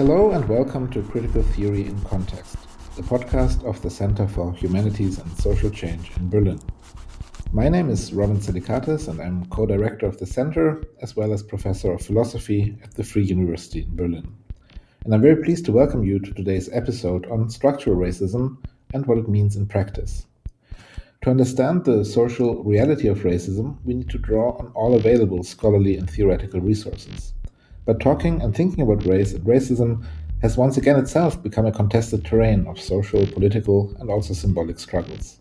Hello and welcome to Critical Theory in Context, the podcast of the Center for Humanities and Social Change in Berlin. My name is Robin Celikates and I'm co director of the center as well as professor of philosophy at the Free University in Berlin. And I'm very pleased to welcome you to today's episode on structural racism and what it means in practice. To understand the social reality of racism, we need to draw on all available scholarly and theoretical resources. But talking and thinking about race and racism has once again itself become a contested terrain of social, political, and also symbolic struggles.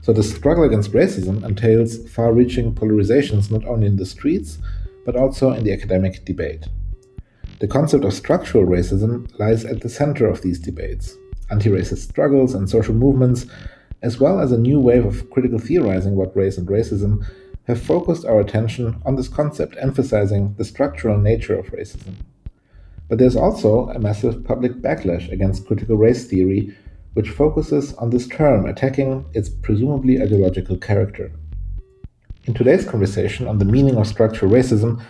So the struggle against racism entails far reaching polarizations not only in the streets, but also in the academic debate. The concept of structural racism lies at the center of these debates. Anti racist struggles and social movements, as well as a new wave of critical theorizing about race and racism, have focused our attention on this concept, emphasizing the structural nature of racism. But there's also a massive public backlash against critical race theory, which focuses on this term, attacking its presumably ideological character. In today's conversation on the meaning of structural racism,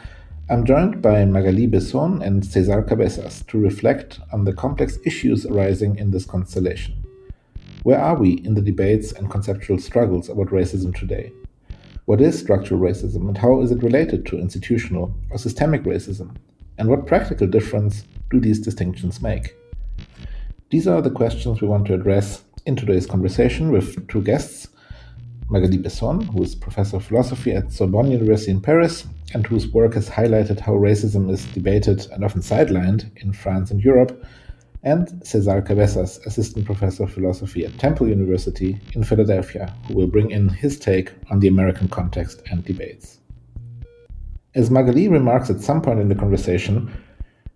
I'm joined by Magali Bessone and Cesar Cabezas to reflect on the complex issues arising in this constellation. Where are we in the debates and conceptual struggles about racism today? What is structural racism and how is it related to institutional or systemic racism? And what practical difference do these distinctions make? These are the questions we want to address in today's conversation with two guests Magali Bessone, who is professor of philosophy at Sorbonne University in Paris and whose work has highlighted how racism is debated and often sidelined in France and Europe, and Cesar Cabezas, assistant professor of philosophy at Temple University in Philadelphia, who will bring in his take on the American context and debates. As Magali remarks at some point in the conversation,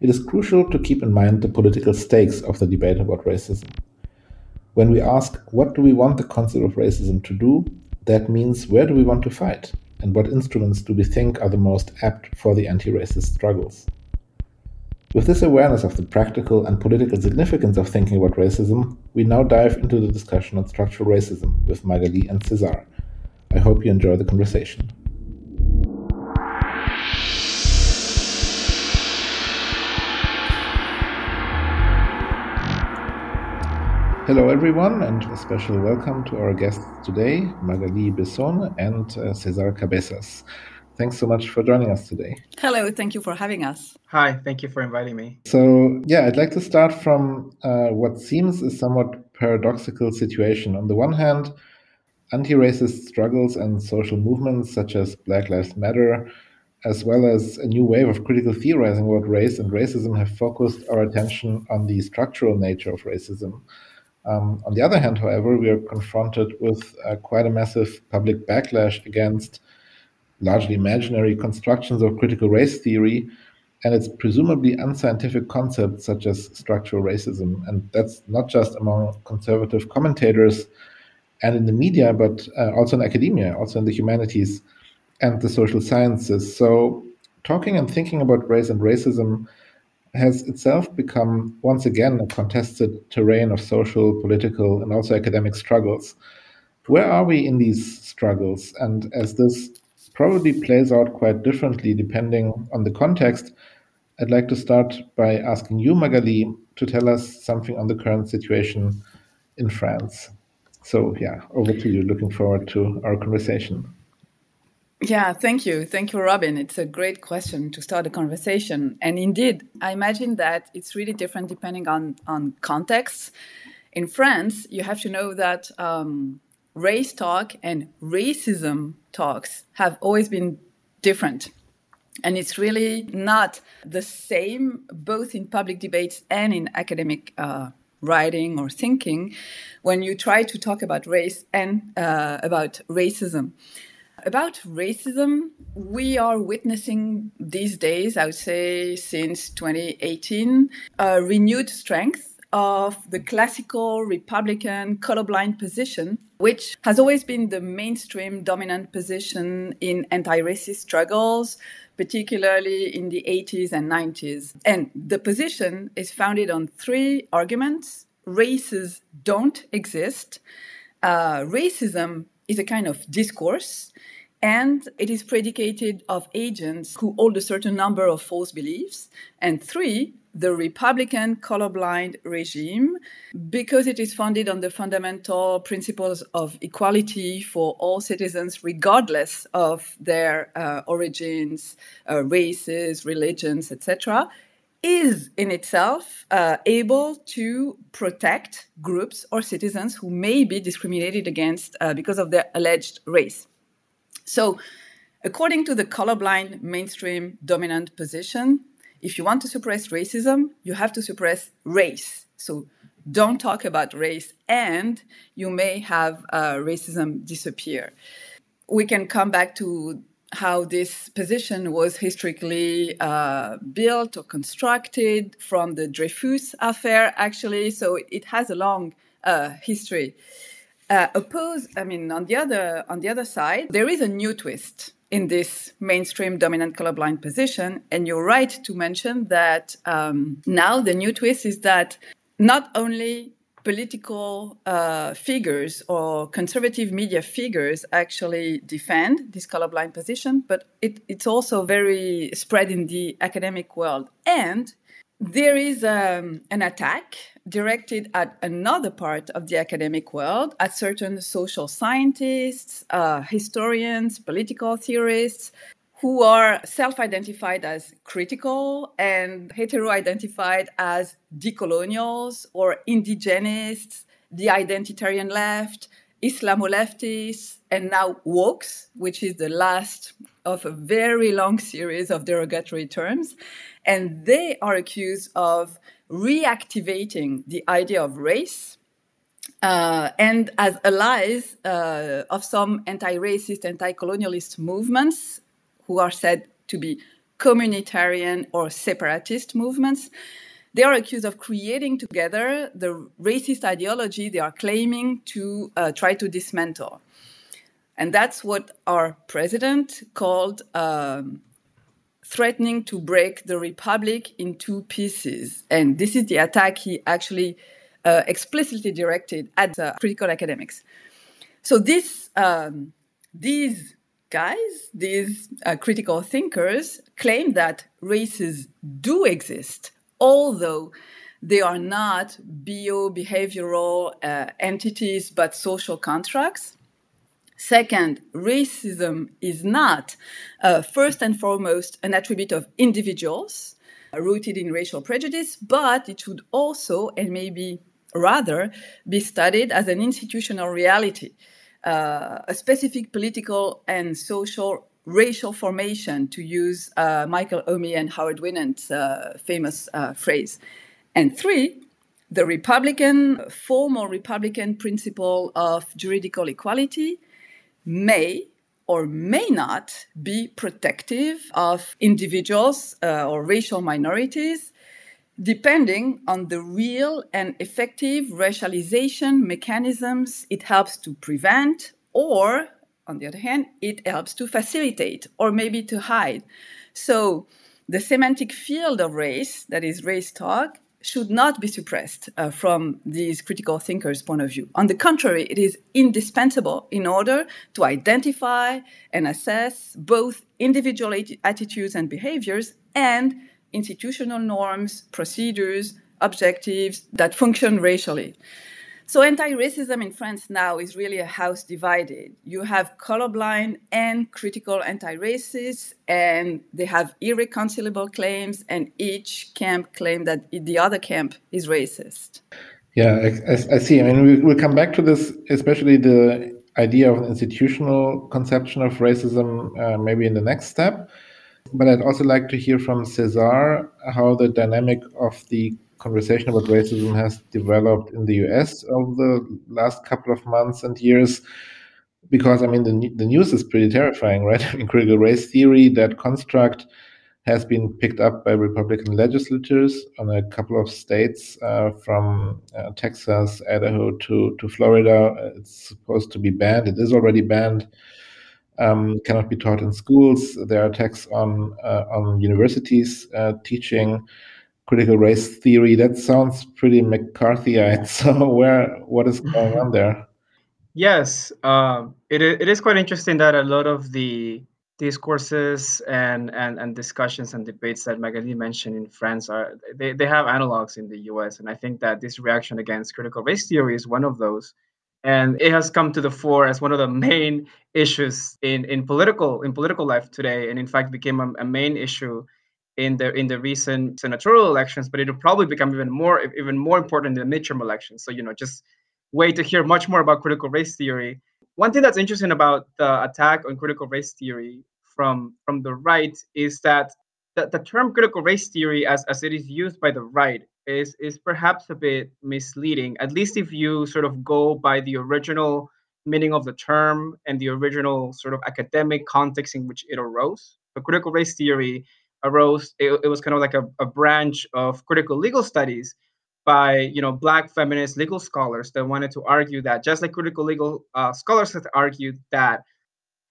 it is crucial to keep in mind the political stakes of the debate about racism. When we ask, what do we want the concept of racism to do, that means where do we want to fight, and what instruments do we think are the most apt for the anti racist struggles. With this awareness of the practical and political significance of thinking about racism, we now dive into the discussion on structural racism with Magali and Cesar. I hope you enjoy the conversation. Hello, everyone, and a special welcome to our guests today, Magali Bessone and uh, Cesar Cabezas. Thanks so much for joining us today. Hello, thank you for having us. Hi, thank you for inviting me. So, yeah, I'd like to start from uh, what seems a somewhat paradoxical situation. On the one hand, anti racist struggles and social movements such as Black Lives Matter, as well as a new wave of critical theorizing about race and racism, have focused our attention on the structural nature of racism. Um, on the other hand, however, we are confronted with uh, quite a massive public backlash against largely imaginary constructions of critical race theory and its presumably unscientific concepts such as structural racism. And that's not just among conservative commentators and in the media, but uh, also in academia, also in the humanities and the social sciences. So, talking and thinking about race and racism has itself become once again a contested terrain of social, political, and also academic struggles. Where are we in these struggles? And as this probably plays out quite differently depending on the context. I'd like to start by asking you, Magali, to tell us something on the current situation in France. So, yeah, over to you. Looking forward to our conversation. Yeah, thank you. Thank you, Robin. It's a great question to start a conversation. And indeed, I imagine that it's really different depending on, on context. In France, you have to know that um, race talk and racism talks have always been different. And it's really not the same, both in public debates and in academic uh, writing or thinking, when you try to talk about race and uh, about racism. About racism, we are witnessing these days, I would say since 2018, a renewed strength of the classical Republican colorblind position, which has always been the mainstream dominant position in anti racist struggles, particularly in the 80s and 90s. And the position is founded on three arguments races don't exist, uh, racism is a kind of discourse. And it is predicated of agents who hold a certain number of false beliefs. And three, the Republican colorblind regime, because it is founded on the fundamental principles of equality for all citizens, regardless of their uh, origins, uh, races, religions, etc., is in itself uh, able to protect groups or citizens who may be discriminated against uh, because of their alleged race. So, according to the colorblind mainstream dominant position, if you want to suppress racism, you have to suppress race. So, don't talk about race, and you may have uh, racism disappear. We can come back to how this position was historically uh, built or constructed from the Dreyfus affair, actually. So it has a long uh, history. Uh, oppose, I mean, on the other on the other side, there is a new twist in this mainstream dominant colorblind position, and you're right to mention that um, now the new twist is that not only political uh, figures or conservative media figures actually defend this colorblind position, but it, it's also very spread in the academic world. And there is um, an attack directed at another part of the academic world, at certain social scientists, uh, historians, political theorists, who are self identified as critical and hetero identified as decolonials or indigenists, the identitarian left, Islamo leftists, and now wokes, which is the last of a very long series of derogatory terms. And they are accused of reactivating the idea of race uh, and as allies uh, of some anti racist, anti colonialist movements who are said to be communitarian or separatist movements. They are accused of creating together the racist ideology they are claiming to uh, try to dismantle. And that's what our president called um, threatening to break the republic in two pieces. And this is the attack he actually uh, explicitly directed at uh, critical academics. So this, um, these guys, these uh, critical thinkers, claim that races do exist, although they are not bio behavioral uh, entities but social constructs. Second, racism is not, uh, first and foremost, an attribute of individuals uh, rooted in racial prejudice, but it should also, and maybe rather, be studied as an institutional reality, uh, a specific political and social racial formation, to use uh, Michael Omi and Howard Winant's uh, famous uh, phrase. And three, the Republican, formal Republican principle of juridical equality may or may not be protective of individuals uh, or racial minorities, depending on the real and effective racialization mechanisms it helps to prevent, or, on the other hand, it helps to facilitate or maybe to hide. So, the semantic field of race, that is race talk, should not be suppressed uh, from these critical thinkers' point of view. On the contrary, it is indispensable in order to identify and assess both individual attitudes and behaviors and institutional norms, procedures, objectives that function racially. So anti-racism in France now is really a house divided. You have colorblind and critical anti-racists, and they have irreconcilable claims, and each camp claim that the other camp is racist. Yeah, I, I see. I mean, we, will come back to this, especially the idea of an institutional conception of racism, uh, maybe in the next step. But I'd also like to hear from Cesar how the dynamic of the conversation about racism has developed in the US over the last couple of months and years. Because I mean, the the news is pretty terrifying, right? I mean, critical race theory, that construct, has been picked up by Republican legislators on a couple of states, uh, from uh, Texas, Idaho to to Florida. It's supposed to be banned. It is already banned. Um, cannot be taught in schools. There are attacks on uh, on universities uh, teaching critical race theory. That sounds pretty McCarthyite. So where what is going on there? Yes, um, it, it is quite interesting that a lot of the discourses and, and, and discussions and debates that Magali mentioned in France are they, they have analogs in the US. And I think that this reaction against critical race theory is one of those. And it has come to the fore as one of the main issues in, in political in political life today, and in fact became a, a main issue in the in the recent senatorial elections. But it'll probably become even more even more important in the midterm elections. So you know, just wait to hear much more about critical race theory. One thing that's interesting about the attack on critical race theory from from the right is that the, the term critical race theory as, as it is used by the right is is perhaps a bit misleading at least if you sort of go by the original meaning of the term and the original sort of academic context in which it arose the critical race theory arose it, it was kind of like a, a branch of critical legal studies by you know black feminist legal scholars that wanted to argue that just like critical legal uh, scholars have argued that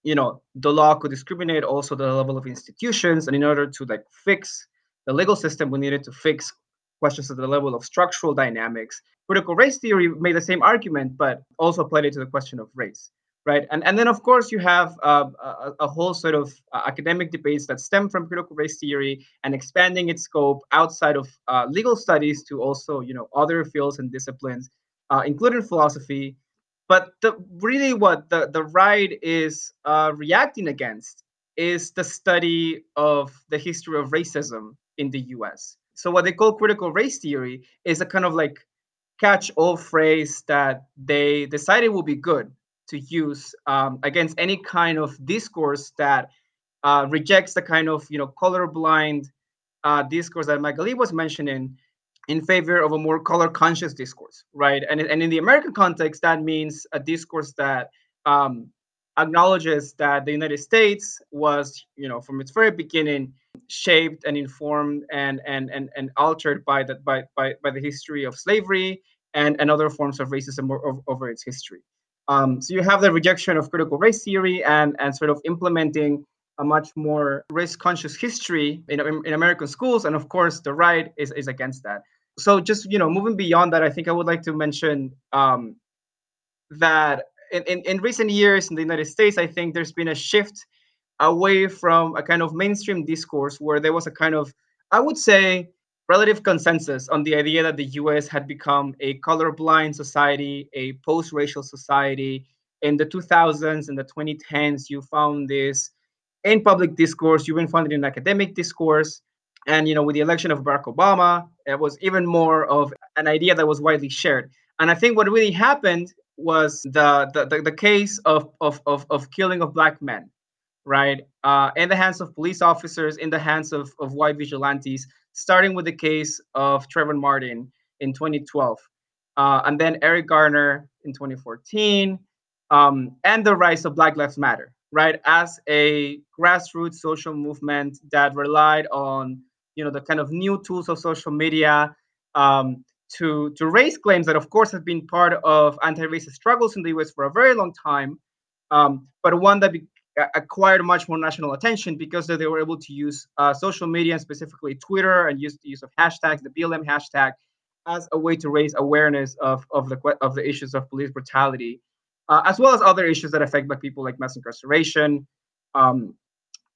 you know the law could discriminate also the level of institutions and in order to like fix the legal system we needed to fix questions at the level of structural dynamics. Critical race theory made the same argument but also applied it to the question of race right? And, and then of course you have uh, a, a, whole sort of uh, academic debates that stem from critical race theory and expanding its scope outside of uh, legal studies to also you know other fields and disciplines uh, including philosophy. But the, really what the, the right is uh, reacting against is the study of the history of racism in the us so what they call critical race theory is a kind of like catch-all phrase that they decided will be good to use um, against any kind of discourse that uh, rejects the kind of you know colorblind uh, discourse that Magali was mentioning in favor of a more color conscious discourse, right? And, and in the American context, that means a discourse that um, acknowledges that the United States was, you know, from its very beginning, shaped and informed and and and, and altered by the by, by by the history of slavery and, and other forms of racism over, over its history. Um, so you have the rejection of critical race theory and, and sort of implementing a much more race conscious history in, in American schools. And of course, the right is, is against that. So just, you know, moving beyond that, I think I would like to mention um, that in, in, in recent years in the United States, I think there's been a shift away from a kind of mainstream discourse where there was a kind of, I would say, relative consensus on the idea that the US had become a colorblind society, a post racial society. In the 2000s and the 2010s, you found this in public discourse, you even found it in academic discourse. And you know, with the election of Barack Obama, it was even more of an idea that was widely shared. And I think what really happened was the the, the, the case of, of, of, of killing of black men, right? Uh, in the hands of police officers, in the hands of, of white vigilantes, starting with the case of Trayvon Martin in 2012, uh, and then Eric Garner in 2014, um, and the rise of Black Lives Matter, right? As a grassroots social movement that relied on, you know, the kind of new tools of social media um, to to raise claims that, of course, have been part of anti-racist struggles in the U.S. for a very long time, um, but one that be- acquired much more national attention because they were able to use uh, social media and specifically Twitter and use the use of hashtags, the BLM hashtag, as a way to raise awareness of, of the of the issues of police brutality, uh, as well as other issues that affect Black people like mass incarceration, um,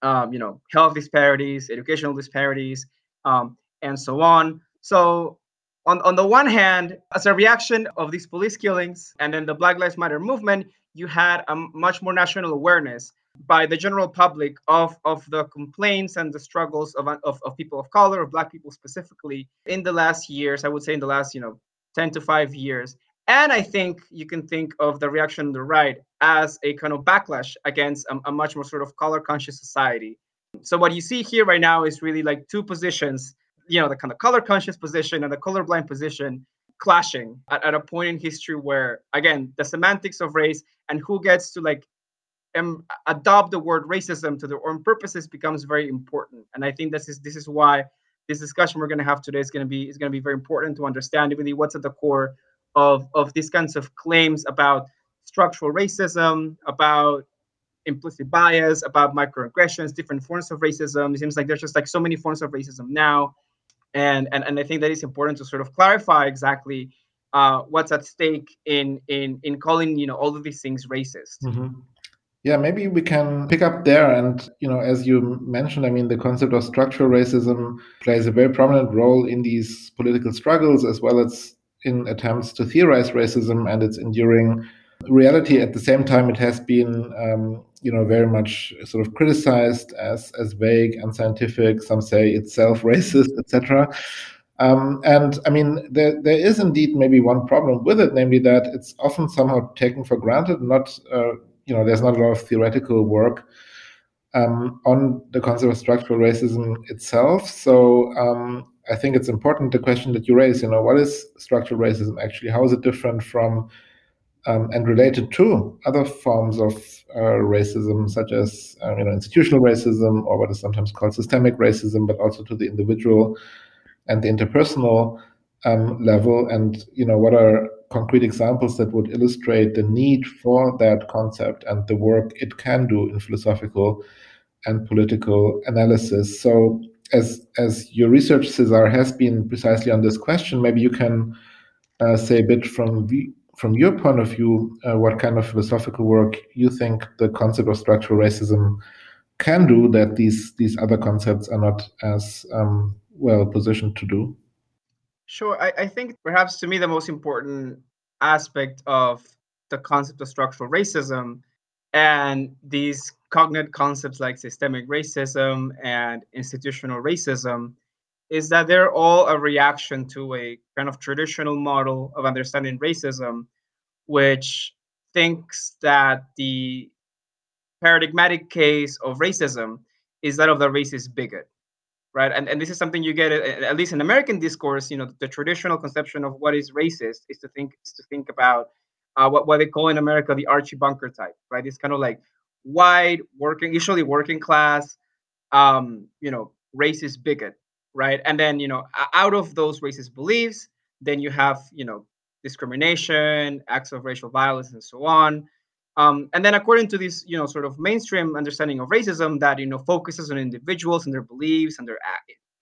um, you know, health disparities, educational disparities, um, and so on. So on, on the one hand, as a reaction of these police killings and then the Black Lives Matter movement, you had a much more national awareness by the general public of, of the complaints and the struggles of, of, of people of color, of Black people specifically, in the last years, I would say in the last, you know, 10 to 5 years. And I think you can think of the reaction on the right as a kind of backlash against a, a much more sort of color conscious society. So what you see here right now is really like two positions, you know, the kind of color conscious position and the colorblind position clashing at, at a point in history where, again, the semantics of race and who gets to like um, adopt the word racism to their own purposes becomes very important. And I think this is this is why this discussion we're going to have today is going to be is going to be very important to understand really what's at the core of of these kinds of claims about structural racism, about implicit bias, about microaggressions, different forms of racism. It seems like there's just like so many forms of racism now. And, and, and I think that it's important to sort of clarify exactly uh, what's at stake in in in calling you know all of these things racist. Mm-hmm. Yeah, maybe we can pick up there. And, you know, as you mentioned, I mean, the concept of structural racism plays a very prominent role in these political struggles as well as in attempts to theorize racism and its enduring reality. At the same time, it has been, um, you know, very much sort of criticized as, as vague, unscientific. Some say it's self racist, etc. Um, and I mean, there, there is indeed maybe one problem with it, namely that it's often somehow taken for granted, not uh, you know, there's not a lot of theoretical work um, on the concept of structural racism itself. So um, I think it's important the question that you raise. You know, what is structural racism actually? How is it different from um, and related to other forms of uh, racism, such as uh, you know institutional racism or what is sometimes called systemic racism, but also to the individual and the interpersonal um, level. And you know, what are concrete examples that would illustrate the need for that concept and the work it can do in philosophical and political analysis. So, as as your research, Cesar, has been precisely on this question, maybe you can uh, say a bit from from your point of view, uh, what kind of philosophical work you think the concept of structural racism can do that these these other concepts are not as um, well positioned to do. Sure. I, I think perhaps to me the most important aspect of the concept of structural racism and these cognate concepts like systemic racism and institutional racism is that they're all a reaction to a kind of traditional model of understanding racism, which thinks that the paradigmatic case of racism is that of the racist bigot right? And, and this is something you get at least in American discourse. You know, the traditional conception of what is racist is to think is to think about uh, what what they call in America the Archie Bunker type, right? It's kind of like white, working, usually working class, um, you know, racist bigot, right? And then you know, out of those racist beliefs, then you have you know discrimination, acts of racial violence, and so on. Um, and then according to this, you know, sort of mainstream understanding of racism that, you know, focuses on individuals and their beliefs and their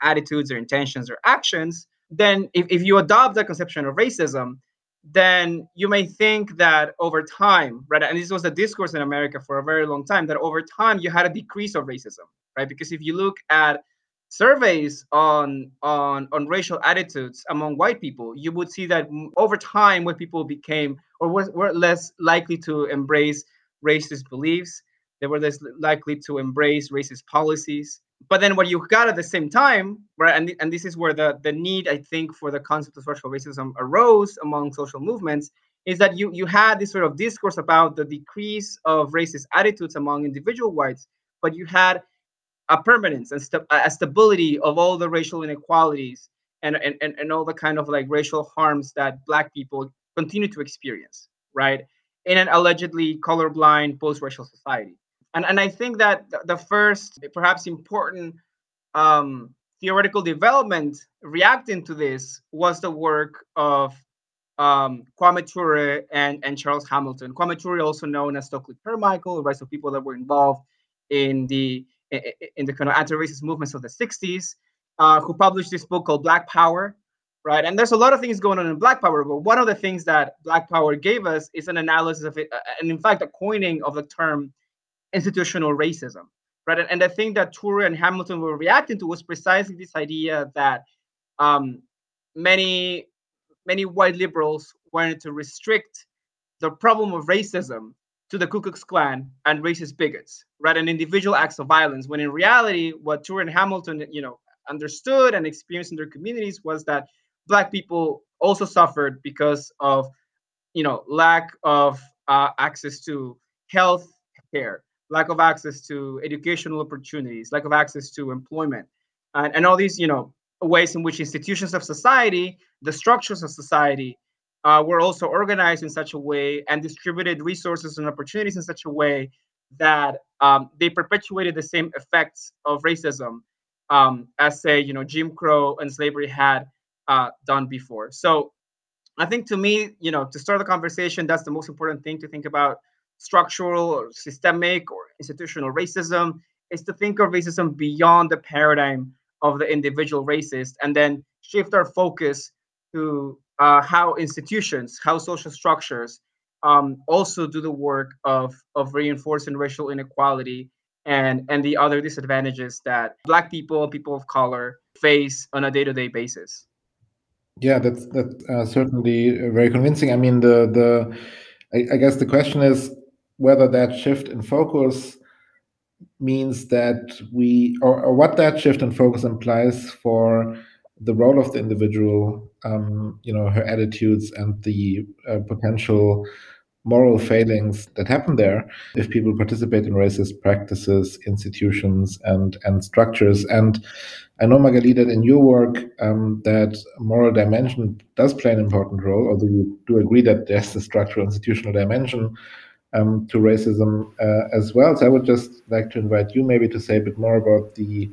attitudes, their intentions, their actions, then if, if you adopt that conception of racism, then you may think that over time, right, and this was a discourse in America for a very long time, that over time you had a decrease of racism, right? Because if you look at surveys on on on racial attitudes among white people, you would see that over time, white people became or were, were less likely to embrace racist beliefs. They were less likely to embrace racist policies. But then what you got at the same time, right, and, and this is where the, the need, I think, for the concept of structural racism arose among social movements, is that you, you had this sort of discourse about the decrease of racist attitudes among individual whites, but you had a permanence and st- a stability of all the racial inequalities and, and, and all the kind of like racial harms that black people continue to experience, right? In an allegedly colorblind post-racial society. And, and I think that the first, perhaps important um, theoretical development reacting to this was the work of um, Kwame Ture and, and Charles Hamilton. Kwame Ture, also known as Stokely Carmichael, right? So people that were involved in the in the kind of anti-racist movements of the 60s, uh, who published this book called Black Power, right? And there's a lot of things going on in Black Power, but one of the things that Black Power gave us is an analysis of it, uh, and in fact, a coining of the term institutional racism, right? And, and the thing that Ture and Hamilton were reacting to was precisely this idea that um, many many white liberals wanted to restrict the problem of racism to the Ku Klux Klan and racist bigots, right? And individual acts of violence. When in reality, what Ture and Hamilton, you know, understood and experienced in their communities was that black people also suffered because of you know lack of uh, access to health care lack of access to educational opportunities lack of access to employment and, and all these you know ways in which institutions of society the structures of society uh, were also organized in such a way and distributed resources and opportunities in such a way that um, they perpetuated the same effects of racism um, as say you know jim crow and slavery had uh, done before. So I think to me, you know, to start the conversation, that's the most important thing to think about structural or systemic or institutional racism is to think of racism beyond the paradigm of the individual racist and then shift our focus to uh, how institutions, how social structures um, also do the work of of reinforcing racial inequality and and the other disadvantages that Black people, people of color face on a day to day basis. Yeah, that's that's uh, certainly very convincing. I mean, the the I, I guess the question is whether that shift in focus means that we or, or, what that shift in focus implies for the role of the individual um, you know her attitudes and the uh, potential moral failings that happen there if people participate in racist practices institutions and and structures and i know magali that in your work um, that moral dimension does play an important role although you do agree that there's a structural institutional dimension um, to racism uh, as well. So I would just like to invite you maybe to say a bit more about the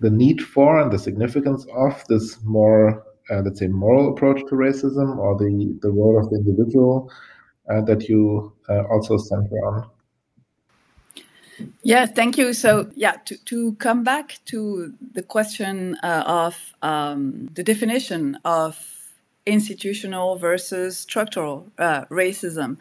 the need for and the significance of this more, uh, let's say, moral approach to racism or the, the role of the individual uh, that you uh, also center on. Yeah, thank you. So, yeah, to, to come back to the question uh, of um, the definition of institutional versus structural uh, racism.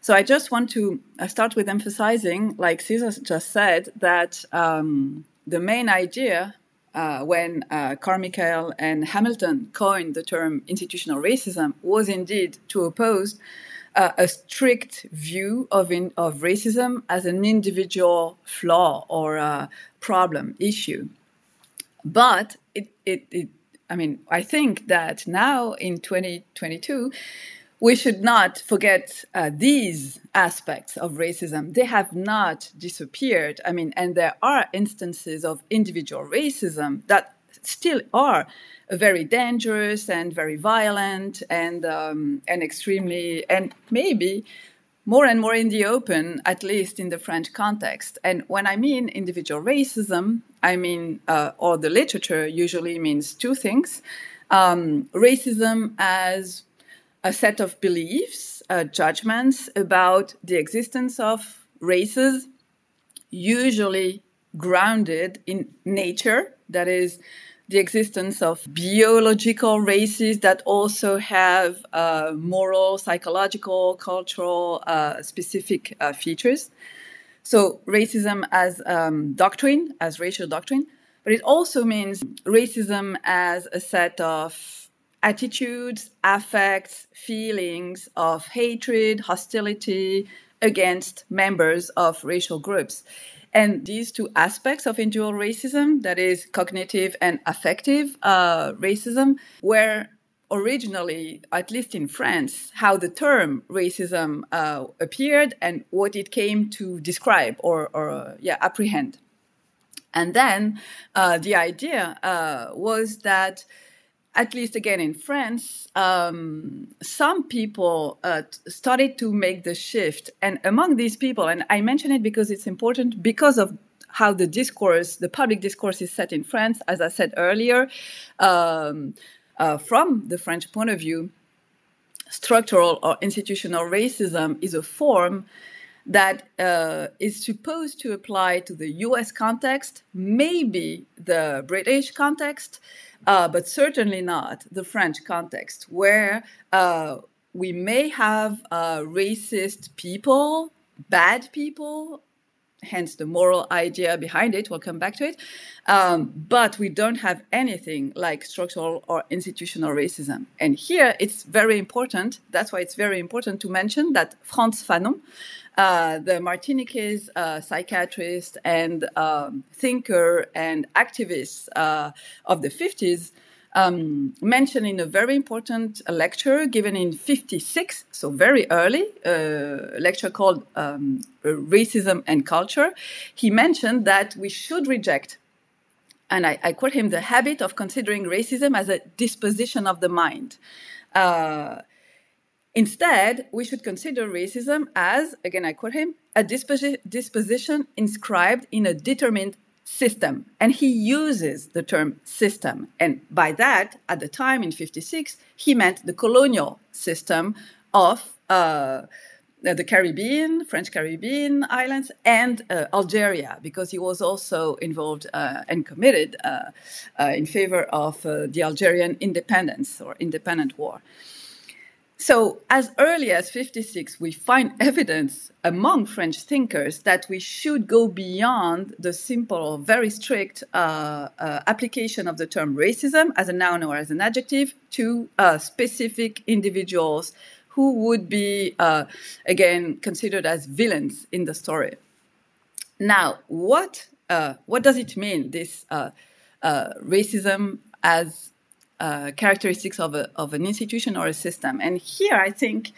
So I just want to start with emphasizing, like Cesar just said, that um, the main idea uh, when uh, Carmichael and Hamilton coined the term institutional racism was indeed to oppose uh, a strict view of, in, of racism as an individual flaw or a problem issue. But it, it, it I mean, I think that now in 2022, we should not forget uh, these aspects of racism. They have not disappeared. I mean, and there are instances of individual racism that still are very dangerous and very violent and um, and extremely and maybe more and more in the open, at least in the French context. And when I mean individual racism, I mean, uh, or the literature usually means two things: um, racism as a set of beliefs, uh, judgments about the existence of races, usually grounded in nature, that is, the existence of biological races that also have uh, moral, psychological, cultural, uh, specific uh, features. So, racism as um, doctrine, as racial doctrine, but it also means racism as a set of attitudes, affects, feelings of hatred, hostility against members of racial groups. And these two aspects of individual racism, that is cognitive and affective uh, racism, were originally, at least in France, how the term racism uh, appeared and what it came to describe or, or uh, yeah, apprehend. And then uh, the idea uh, was that at least again in France, um, some people uh, started to make the shift. And among these people, and I mention it because it's important because of how the discourse, the public discourse is set in France, as I said earlier, um, uh, from the French point of view, structural or institutional racism is a form that uh, is supposed to apply to the US context, maybe the British context, uh, but certainly not the French context, where uh, we may have uh, racist people, bad people, hence the moral idea behind it. We'll come back to it. Um, but we don't have anything like structural or institutional racism. And here it's very important. That's why it's very important to mention that Frantz Fanon, uh, the Martiniquais uh, psychiatrist and um, thinker and activist uh, of the 50s, um, mentioned in a very important lecture given in 56, so very early, a lecture called um, Racism and Culture. He mentioned that we should reject, and I, I, quote him, the habit of considering racism as a disposition of the mind. Uh, Instead, we should consider racism as, again, I quote him, a disposi- disposition inscribed in a determined system. And he uses the term system. And by that, at the time in 56, he meant the colonial system of uh, the Caribbean, French Caribbean islands, and uh, Algeria, because he was also involved uh, and committed uh, uh, in favor of uh, the Algerian independence or independent war. So, as early as 56, we find evidence among French thinkers that we should go beyond the simple, very strict application of the term racism as a noun or as an adjective to specific individuals who would be, uh, again, considered as villains in the story. Now, what, uh, what does it mean, this uh, uh racism as uh, characteristics of, a, of an institution or a system? And here I think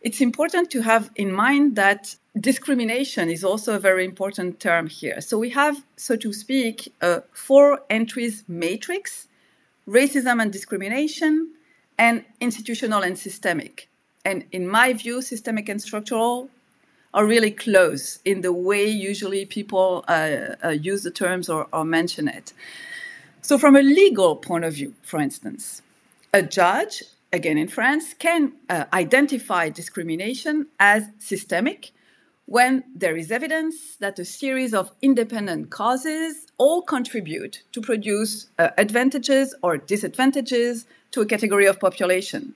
it's important to have in mind that discrimination is also a very important term here. So we have, so to speak, a four entries matrix racism and discrimination, and institutional and systemic. And in my view, systemic and structural are really close in the way usually people uh, uh, use the terms or, or mention it. So, from a legal point of view, for instance, a judge, again in France, can uh, identify discrimination as systemic when there is evidence that a series of independent causes all contribute to produce uh, advantages or disadvantages to a category of population.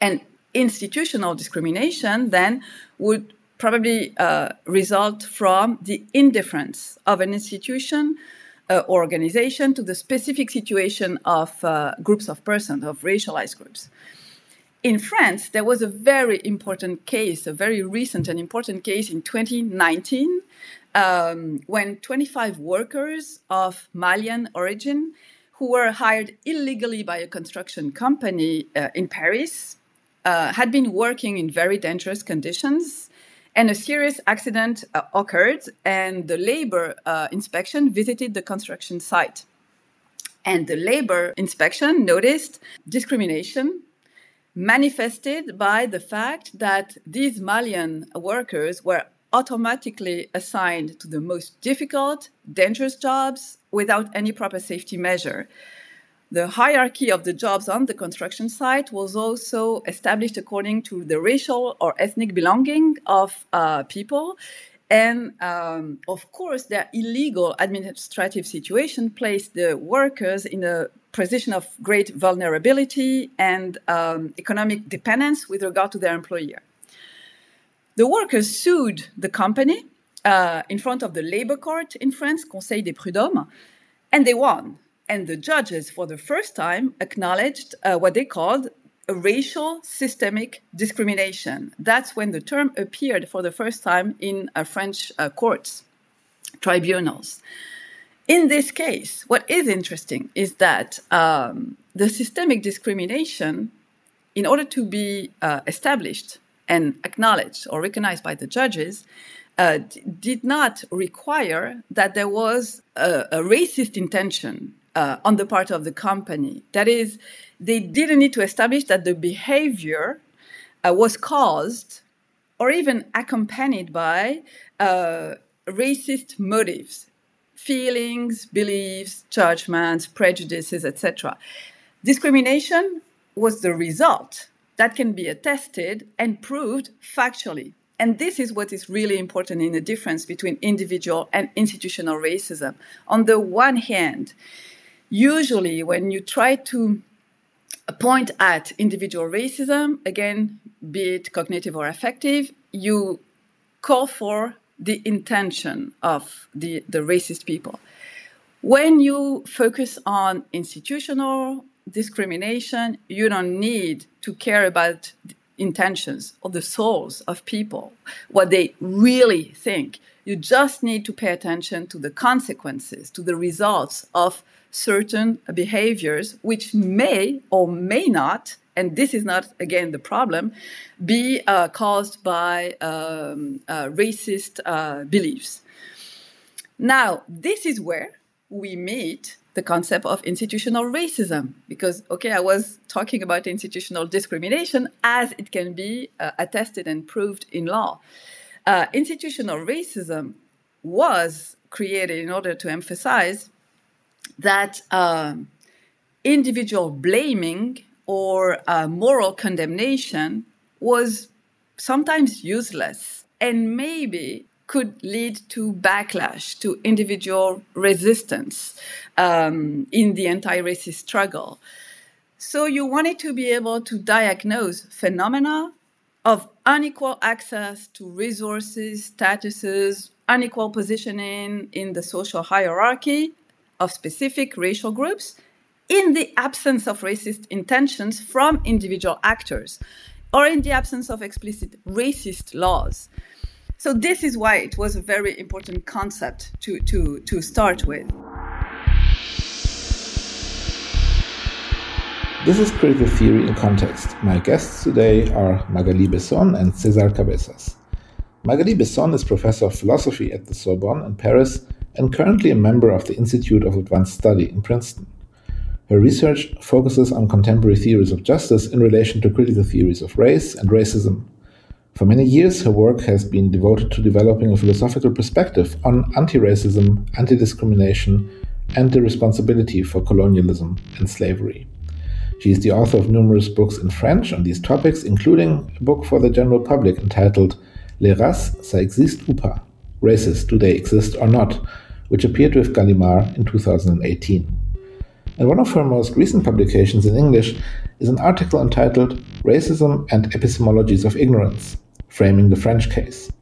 And institutional discrimination then would probably uh, result from the indifference of an institution uh, or organization to the specific situation of uh, groups of persons, of racialized groups. In France, there was a very important case, a very recent and important case in 2019, um, when 25 workers of Malian origin who were hired illegally by a construction company uh, in Paris, uh, had been working in very dangerous conditions, and a serious accident uh, occurred, and the labor uh, inspection visited the construction site. And the labor inspection noticed discrimination manifested by the fact that these Malian workers were automatically assigned to the most difficult, dangerous jobs without any proper safety measure. The hierarchy of the jobs on the construction site was also established according to the racial or ethnic belonging of uh, people. And um, of course, their illegal administrative situation placed the workers in a position of great vulnerability and um, economic dependence with regard to their employer. The workers sued the company uh, in front of the labor court in France, Conseil des Prud'hommes, and they won. And the judges, for the first time, acknowledged uh, what they called a racial systemic discrimination. That's when the term appeared for the first time in uh, French uh, courts, tribunals. In this case, what is interesting is that um, the systemic discrimination, in order to be uh, established and acknowledged or recognized by the judges, uh, d- did not require that there was a, a racist intention uh, on the part of the company. That is, they didn't need to establish that the behavior uh, was caused or even accompanied by uh, racist motives, feelings, beliefs, judgments, prejudices, etc. Discrimination was the result that can be attested and proved factually. And this is what is really important in the difference between individual and institutional racism. On the one hand, usually when you try to point at individual racism, again, be it cognitive or affective, you call for the intention of the, the racist people. When you focus on institutional discrimination, you don't need to care about intentions or the souls of people, what they really think. You just need to pay attention to the consequences, to the results of certain behaviors, which may or may not, and this is not, again, the problem, be uh, caused by um, uh, racist uh, beliefs. Now, this is where we meet the concept of institutional racism because okay i was talking about institutional discrimination as it can be uh, attested and proved in law uh, institutional racism was created in order to emphasize that um, individual blaming or uh, moral condemnation was sometimes useless, and maybe could lead to backlash, to individual resistance um, in the anti racist struggle. So you wanted to be able to diagnose phenomena of unequal access to resources, statuses, unequal positioning in the social hierarchy of specific racial groups in the absence of racist intentions from individual actors or in the absence of explicit racist laws. So this is why it was a very important concept to, to, to start with. This is Critical Theory in Context. My guests today are Magali Bessone and César Cabezas. Magali Bessone is professor of philosophy at the Sorbonne in Paris and currently a member of the Institute of Advanced Study in Princeton. Her research focuses on contemporary theories of justice in relation to critical theories of race and racism. For many years, her work has been devoted to developing a philosophical perspective on anti racism, anti discrimination, and the responsibility for colonialism and slavery. She is the author of numerous books in French on these topics, including a book for the general public entitled Les races, ça existe ou pas? Races, do they exist or not? which appeared with Gallimard in 2018 and one of her most recent publications in English is an article entitled Racism and Epistemologies of Ignorance Framing the French Case.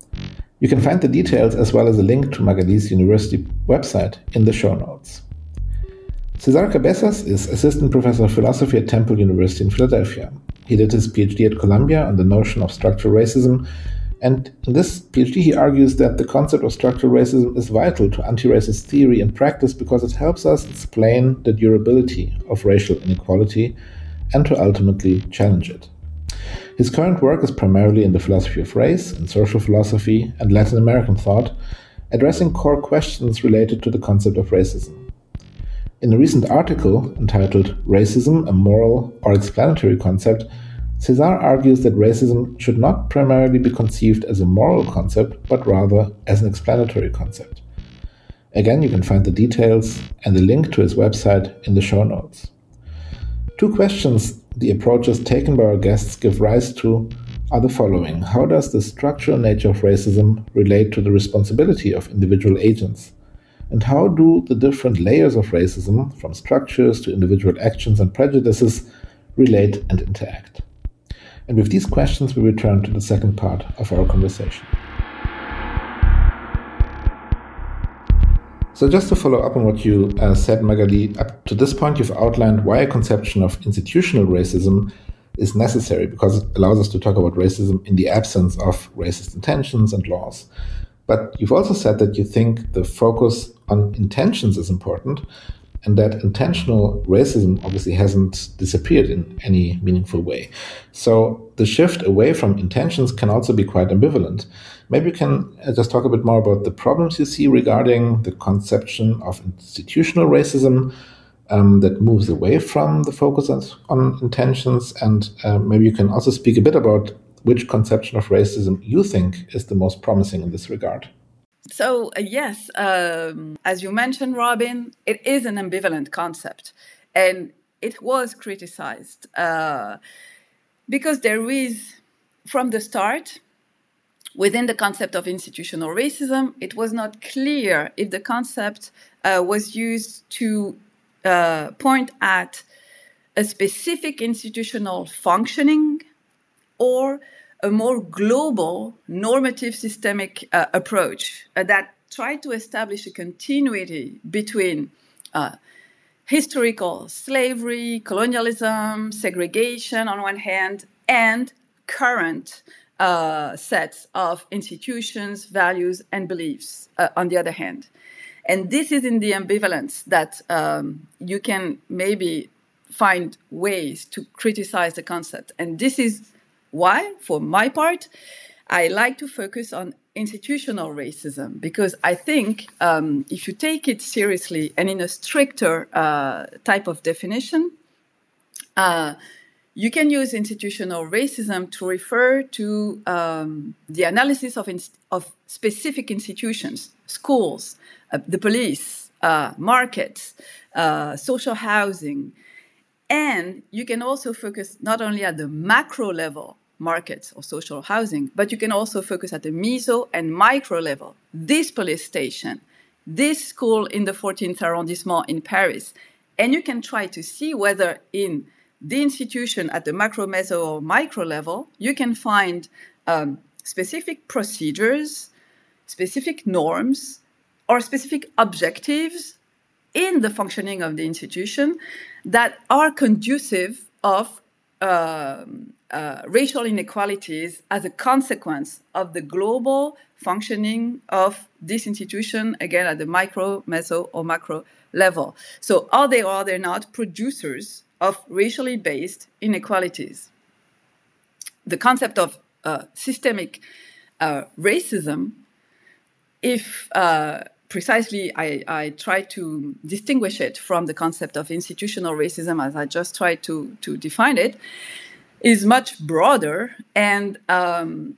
You can find the details as well as a link to Magali's university website in the show notes. Cesar Cabezas is assistant professor of philosophy at Temple University in Philadelphia. He did his PhD at Columbia on the notion of structural racism and in this PhD, he argues that the concept of structural racism is vital to anti racist theory and practice because it helps us explain the durability of racial inequality and to ultimately challenge it. His current work is primarily in the philosophy of race, and social philosophy, and Latin American thought, addressing core questions related to the concept of racism. In a recent article entitled Racism, a Moral or Explanatory Concept, César argues that racism should not primarily be conceived as a moral concept, but rather as an explanatory concept. Again, you can find the details and the link to his website in the show notes. Two questions the approaches taken by our guests give rise to are the following How does the structural nature of racism relate to the responsibility of individual agents? And how do the different layers of racism, from structures to individual actions and prejudices, relate and interact? And with these questions, we return to the second part of our conversation. So, just to follow up on what you uh, said, Magali, up to this point, you've outlined why a conception of institutional racism is necessary because it allows us to talk about racism in the absence of racist intentions and laws. But you've also said that you think the focus on intentions is important and that intentional racism obviously hasn't disappeared in any meaningful way. So the shift away from intentions can also be quite ambivalent. Maybe you can uh, just talk a bit more about the problems you see regarding the conception of institutional racism um, that moves away from the focus on, on intentions, and uh, maybe you can also speak a bit about which conception of racism you think is the most promising in this regard. So, uh, yes, um, as you mentioned, Robin, it is an ambivalent concept. And it was criticized uh, because there is, from the start, within the concept of institutional racism, it was not clear if the concept uh, was used to uh, point at a specific institutional functioning or a more global normative systemic uh, approach uh, that tried to establish a continuity between uh, historical slavery, colonialism, segregation on one hand, and current uh, sets of institutions, values, and beliefs uh, on the other hand. And this is in the ambivalence that um, you can maybe find ways to criticize the concept. And this is why, for my part, I like to focus on institutional racism because I think um, if you take it seriously and in a stricter uh, type of definition, uh, you can use institutional racism to refer to um, the analysis of, of specific institutions, schools, uh, the police, uh, markets, uh, social housing, and you can also focus not only at the macro level markets or social housing, but you can also focus at the meso and micro level. This police station, this school in the 14th arrondissement in Paris. And you can try to see whether in the institution at the macro, meso, or micro level, you can find um, specific procedures, specific norms, or specific objectives in the functioning of the institution that are conducive of uh, uh, racial inequalities as a consequence of the global functioning of this institution, again at the micro, meso, or macro level. So, are they or are they not producers of racially based inequalities? The concept of uh, systemic uh, racism, if uh, precisely I, I, try to distinguish it from the concept of institutional racism as I just tried to, to define it, is much broader. And um,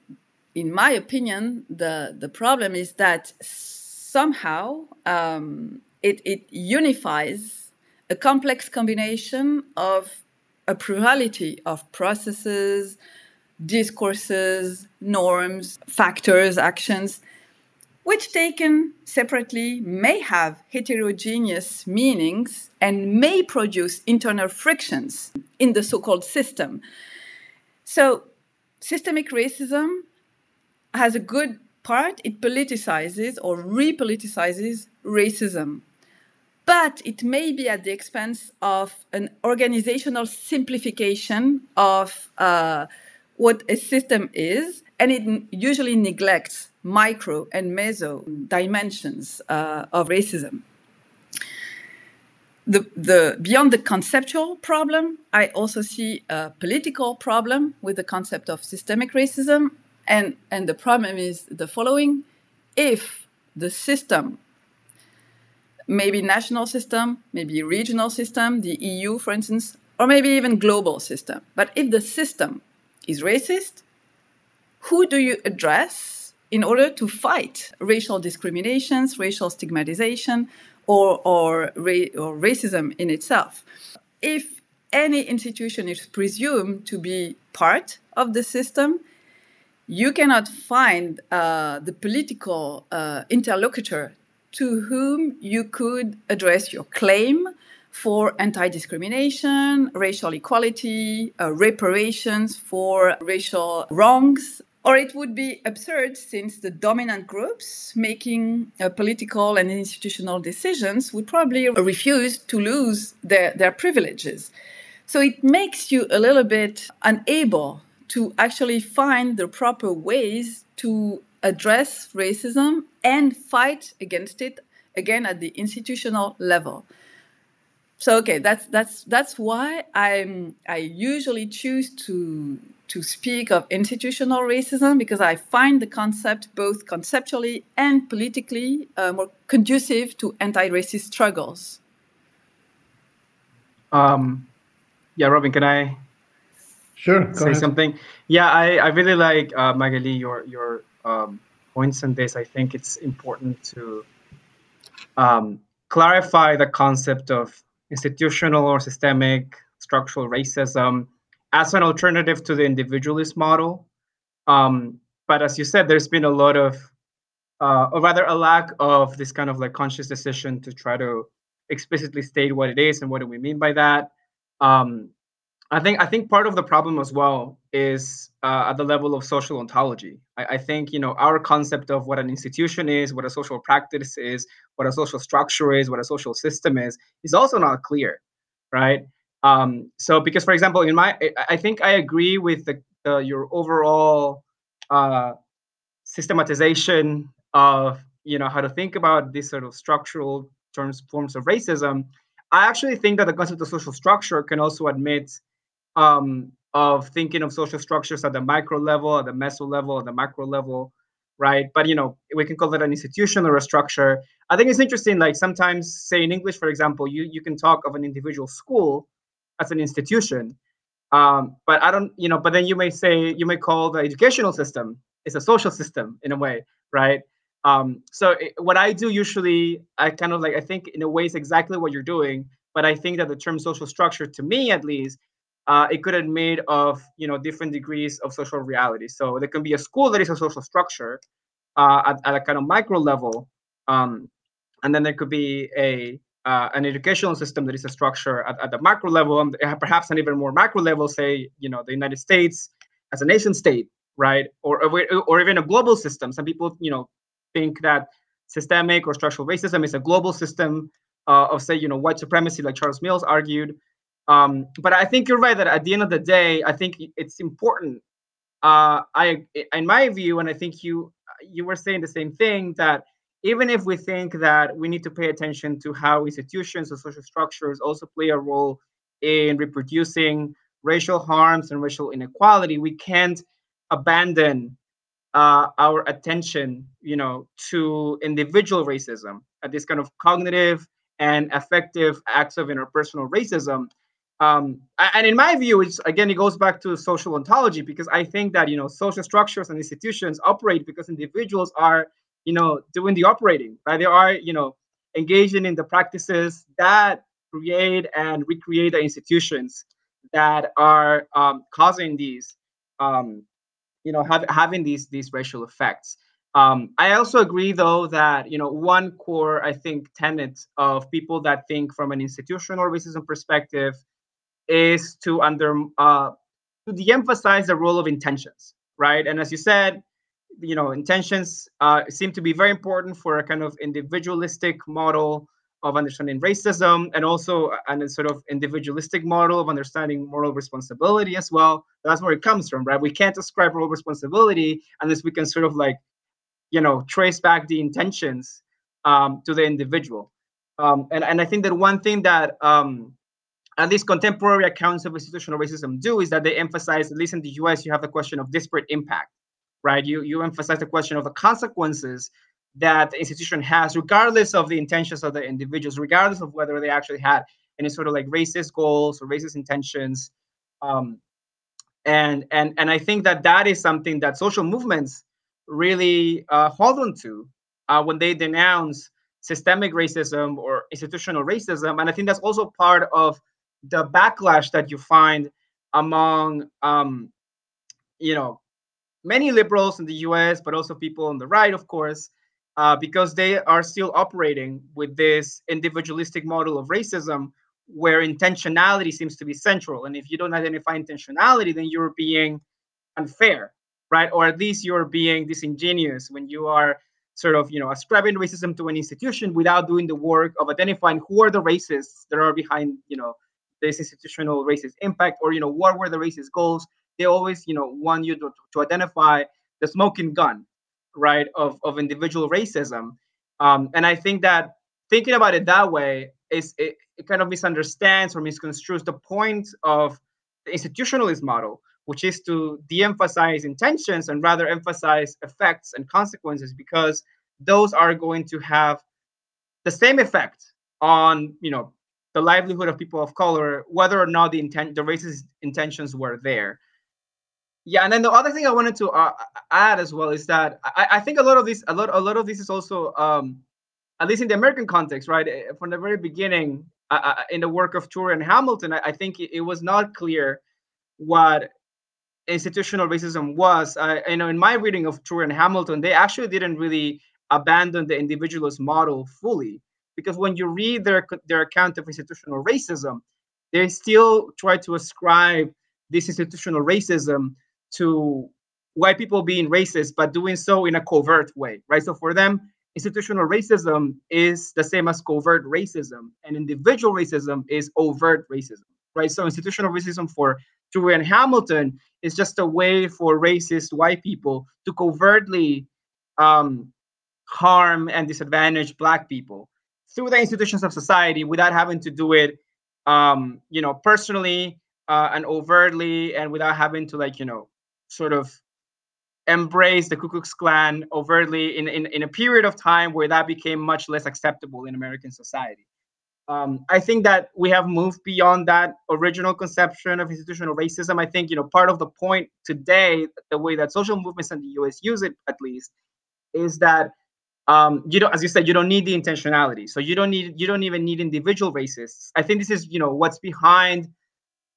in my opinion, the, the problem is that somehow um, it, it unifies a complex combination of a plurality of processes, discourses, norms, factors, actions which taken separately may have heterogeneous meanings and may produce internal frictions in the so called system. So, systemic racism has a good part, it politicizes or repoliticizes racism. But it may be at the expense of an organizational simplification of uh, what a system is, and it usually neglects micro and meso dimensions uh, of racism. The, the, beyond the conceptual problem, I also see a political problem with the concept of systemic racism. And, and the problem is the following if the system, maybe national system, maybe regional system, the EU, for instance, or maybe even global system, but if the system is racist, who do you address in order to fight racial discriminations, racial stigmatization, or, or, ra- or racism in itself. If any institution is presumed to be part of the system, you cannot find uh, the political uh, interlocutor to whom you could address your claim for anti discrimination, racial equality, uh, reparations for racial wrongs, or it would be absurd since the dominant groups making uh, political and institutional decisions would probably refuse to lose their, their privileges. So it makes you a little bit unable to actually find the proper ways to address racism and fight against it again at the institutional level. So okay, that's that's that's why I'm I usually choose to to speak of institutional racism because I find the concept both conceptually and politically uh, more conducive to anti-racist struggles. Um, yeah, Robin, can I sure say ahead. something? Yeah, I, I really like uh, Magali your your um, points on this. I think it's important to um, clarify the concept of institutional or systemic structural racism as an alternative to the individualist model. Um, but as you said, there's been a lot of, uh, or rather, a lack of this kind of like conscious decision to try to explicitly state what it is and what do we mean by that. Um, I think I think part of the problem as well is uh, at the level of social ontology. I, I, think you know our concept of what an institution is, what a social practice is, what a social structure is, what a social system is, is also not clear, right? Um, so because for example, in my I think I agree with the, your overall uh, systematization of you know how to think about these sort of structural terms forms of racism. I actually think that the concept of social structure can also admit um, of thinking of social structures at the micro level, at the meso level, at the macro level, right? But you know, we can call it an institution or a structure. I think it's interesting. Like sometimes, say in English, for example, you you can talk of an individual school as an institution. Um, but I don't, you know, but then you may say, you may call the educational system is a social system in a way, right? Um, so it, what I do usually, I kind of like, I think in a way is exactly what you're doing, but I think that the term social structure, to me at least, uh, it could admit of you know different degrees of social reality. So there can be a school that is a social structure uh, at, at, a kind of micro level, um, and then there could be a uh, an educational system that is a structure at, at the macro level, and perhaps an even more macro level, say you know the United States as a nation state, right, or or, even a global system. Some people you know think that systemic or structural racism is a global system uh, of say you know white supremacy, like Charles Mills argued. Um, but I think you're right that at the end of the day, I think it's important. Uh, I, in my view, and I think you you were saying the same thing that even if we think that we need to pay attention to how institutions or social structures also play a role in reproducing racial harms and racial inequality, we can't abandon uh, our attention, you know, to individual racism, at this kind of cognitive and affective acts of interpersonal racism. Um, and in my view, it's again, it goes back to social ontology because I think that you know social structures and institutions operate because individuals are you know doing the operating, right? They are you know engaging in the practices that create and recreate the institutions that are um, causing these, um, you know, have, having these these racial effects. Um, I also agree, though, that you know one core I think tenet of people that think from an institutional racism perspective is to under uh, to de-emphasize the role of intentions, right? And as you said, you know, intentions uh, seem to be very important for a kind of individualistic model of understanding racism, and also a sort of individualistic model of understanding moral responsibility as well. That's where it comes from, right? We can't ascribe moral responsibility unless we can sort of like, you know, trace back the intentions um, to the individual. Um, and and I think that one thing that um, at least contemporary accounts of institutional racism do is that they emphasize, at least in the US, you have the question of disparate impact, right? You you emphasize the question of the consequences that the institution has, regardless of the intentions of the individuals, regardless of whether they actually had any sort of like racist goals or racist intentions. Um, and and and I think that that is something that social movements really uh, hold on to uh, when they denounce systemic racism or institutional racism. And I think that's also part of the backlash that you find among um, you know many liberals in the US, but also people on the right, of course, uh, because they are still operating with this individualistic model of racism where intentionality seems to be central. And if you don't identify intentionality, then you're being unfair, right? Or at least you're being disingenuous when you are sort of, you know, ascribing racism to an institution without doing the work of identifying who are the racists that are behind, you know, this institutional racist impact or you know what were the racist goals they always you know want you to, to identify the smoking gun right of, of individual racism um, and i think that thinking about it that way is it, it kind of misunderstands or misconstrues the point of the institutionalist model which is to de-emphasize intentions and rather emphasize effects and consequences because those are going to have the same effect on you know the livelihood of people of color, whether or not the intent, the racist intentions were there. Yeah, and then the other thing I wanted to uh, add as well is that I, I, think a lot of this, a lot, a lot of this is also, um, at least in the American context, right? Eh, from the very beginning, uh, uh in the work of Ture and Hamilton, I, I think it, it, was not clear what institutional racism was. You know, in my reading of Ture and Hamilton, they actually didn't really abandon the individualist model fully because when you read their their account of institutional racism, they still try to ascribe this institutional racism to white people being racist, but doing so in a covert way, right? So for them, institutional racism is the same as covert racism, and individual racism is overt racism, right? So institutional racism for and Hamilton is just a way for racist white people to covertly um, harm and disadvantage black people through the institutions of society without having to do it um, you know personally uh, and overtly and without having to like you know sort of embrace the Ku Klux Klan overtly in, in, in a period of time where that became much less acceptable in American society. Um, I think that we have moved beyond that original conception of institutional racism. I think you know part of the point today, the way that social movements in the U.S. use it, at least, is that um, you don't, as you said, you don't need the intentionality. So you don't need, you don't even need individual racists. I think this is, you know, what's behind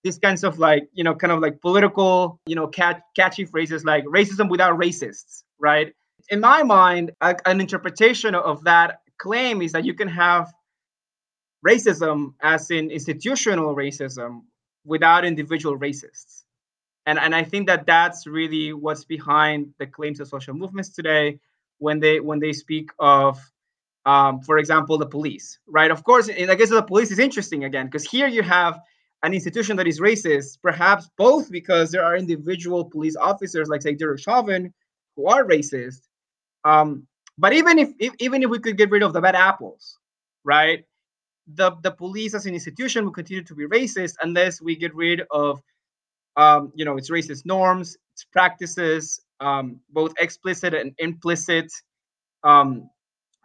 these kinds of like you know kind of like political you know cat, catchy phrases like racism without racists right? In my mind a, an interpretation of that claim is that you can have racism as in institutional racism without individual racists. And and i think that that's really what's behind the claims of social movements today when they when they speak of um, for example the police right? Of course in the case of the police is interesting again because here you have an institution that is racist, perhaps both because there are individual police officers like say Derek Chauvin who are racist. Um, but even if, if even if we could get rid of the bad apples, right? The the police as an institution will continue to be racist unless we get rid of um, you know its racist norms, its practices, um, both explicit and implicit. Um,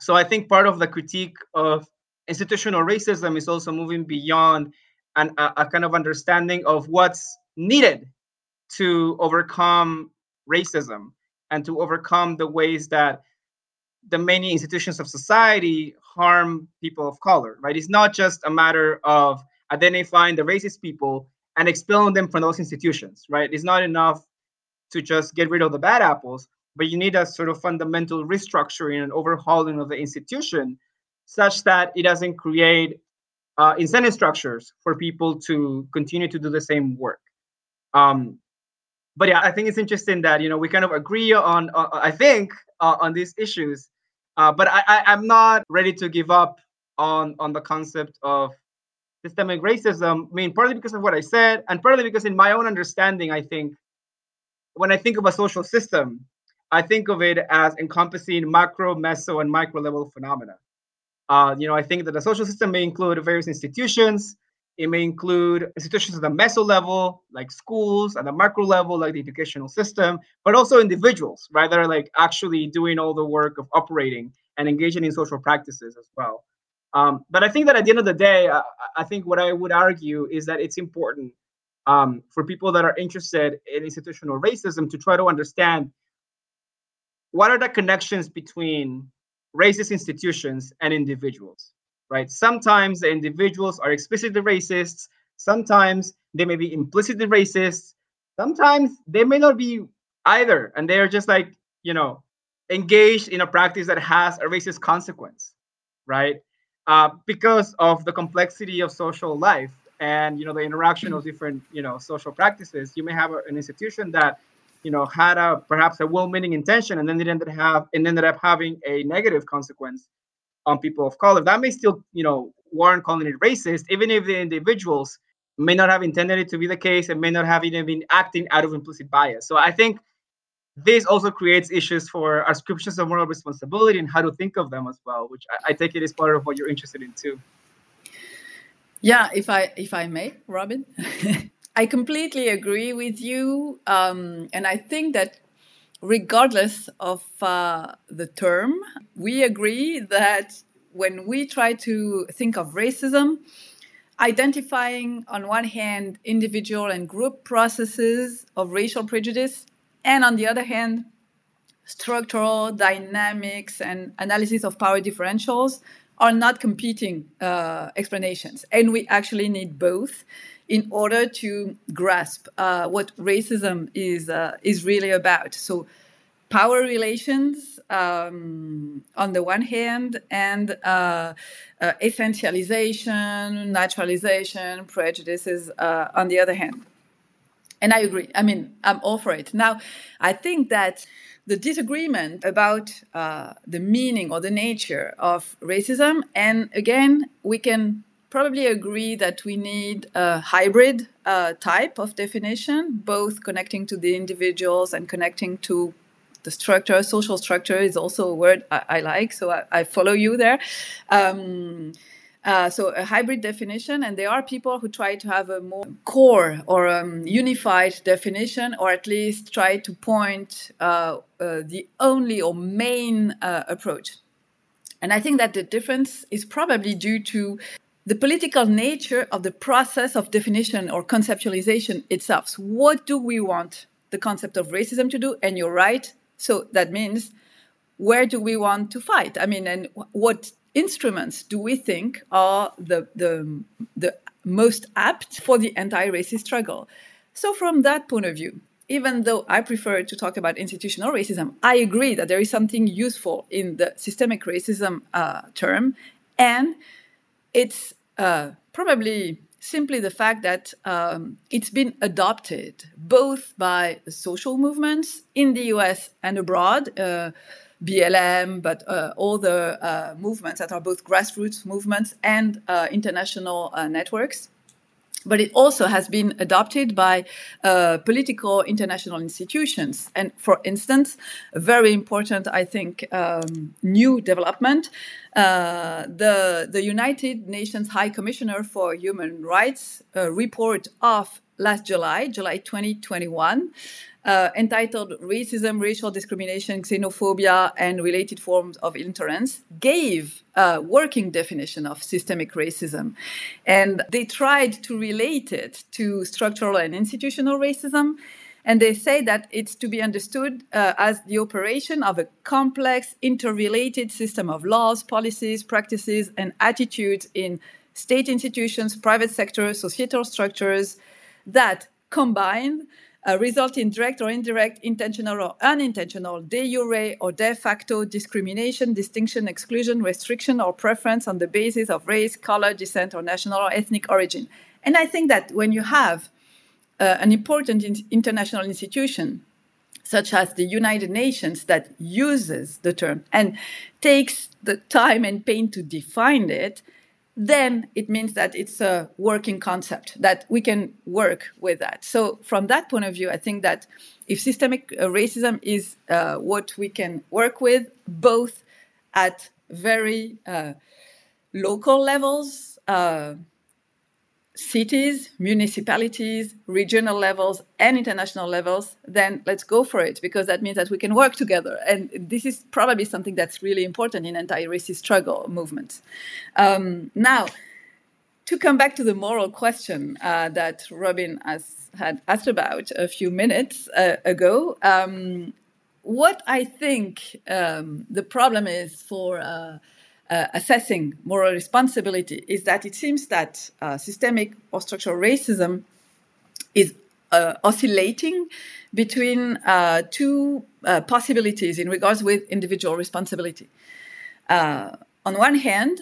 so I think part of the critique of institutional racism is also moving beyond and a, a kind of understanding of what's needed to overcome racism and to overcome the ways that the many institutions of society harm people of color, right? It's not just a matter of identifying the racist people and expelling them from those institutions, right? It's not enough to just get rid of the bad apples, but you need a sort of fundamental restructuring and overhauling of the institution such that it doesn't create uh, incentive structures for people to continue to do the same work. Um, but yeah, I think it's interesting that you know we kind of agree on, uh, I think, uh, on these issues. Uh, but I, I, I'm not ready to give up on on the concept of systemic racism. I mean, partly because of what I said, and partly because in my own understanding, I think when I think of a social system, I think of it as encompassing macro, meso, and micro level phenomena. Uh, you know, I think that the social system may include various institutions. It may include institutions at the meso level, like schools, at the macro level, like the educational system, but also individuals, right? That are like actually doing all the work of operating and engaging in social practices as well. Um, but I think that at the end of the day, I, I think what I would argue is that it's important um, for people that are interested in institutional racism to try to understand what are the connections between racist institutions and individuals, right? Sometimes the individuals are explicitly racist. Sometimes they may be implicitly racist. Sometimes they may not be either. And they are just like, you know, engaged in a practice that has a racist consequence, right? Uh, because of the complexity of social life and you know the interaction of different you know social practices you may have a, an institution that you know had a perhaps a well-meaning intention and then it ended have and ended up having a negative consequence on people of color. That may still you know warrant calling it racist even if the individuals may not have intended it to be the case and may not have even been acting out of implicit bias. So i think this also creates issues for ascriptions of moral responsibility and how to think of them as well which i, I take it is part of what you're interested in too. Yeah if i if i may robin I completely agree with you. Um, and I think that regardless of uh, the term, we agree that when we try to think of racism, identifying on one hand individual and group processes of racial prejudice, and on the other hand, structural dynamics and analysis of power differentials are not competing uh, explanations. And we actually need both in order to grasp uh, what racism is uh, is really about. So, power relations um, on the one hand, and uh, uh essentialization, naturalization, prejudices uh, on the other hand. And I agree. I mean, I'm all for it. Now, I think that the disagreement about uh, the meaning or the nature of racism, and again, we can probably agree that we need a hybrid uh, type of definition, both connecting to the individuals and connecting to the structure. Social structure is also a word I, I like, so I, I, follow you there. Um, uh, so a hybrid definition, and there are people who try to have a more core or um, unified definition, or at least try to point uh, uh, the only or main uh, approach. And I think that the difference is probably due to the political nature of the process of definition or conceptualization itself. So what do we want the concept of racism to do? And you're right. So that means where do we want to fight? I mean, and what instruments do we think are the, the, the most apt for the anti-racist struggle? So from that point of view, even though I prefer to talk about institutional racism, I agree that there is something useful in the systemic racism uh, term, and it's uh, probably simply the fact that um, it's been adopted both by social movements in the US and abroad. Uh, BLM, but uh, all the uh, movements that are both grassroots movements and uh, international networks but it also has been adopted by uh, political international institutions. And for instance, a very important, I think, um, new development uh, the, the United Nations High Commissioner for Human Rights uh, report of last July, July 2021, uh, entitled Racism, Racial Discrimination, Xenophobia, and Related Forms of Intolerance, gave a working definition of systemic racism. And they tried to relate it to structural and institutional racism. And they say that it's to be understood uh, as the operation of a complex, interrelated system of laws, policies, practices, and attitudes in state institutions, private sector, societal structures that combine uh, result in direct or indirect, intentional or unintentional, de jure or de facto discrimination, distinction, exclusion, restriction, or preference on the basis of race, color, descent, or national or ethnic origin. And I think that when you have uh, an important in- international institution, such as the United Nations, that uses the term and takes the time and pain to define it, then it means that it's a working concept that we can work with that. So from that point of view, I think that if systemic uh, racism is uh, what we can work with, both at very uh, local levels, uh, cities, municipalities, regional levels, and international levels, then let's go for it because that means that we can work together. And this is probably something that's really important in anti-racist struggle movements. Um, now, to come back to the moral question uh, that Robin has had asked about a few minutes uh, ago, um, what I think um, the problem is for uh, uh, assessing moral responsibility is that it seems that uh, systemic or structural racism is uh, oscillating between uh, two uh, possibilities in regards with individual responsibility. Uh, on one hand,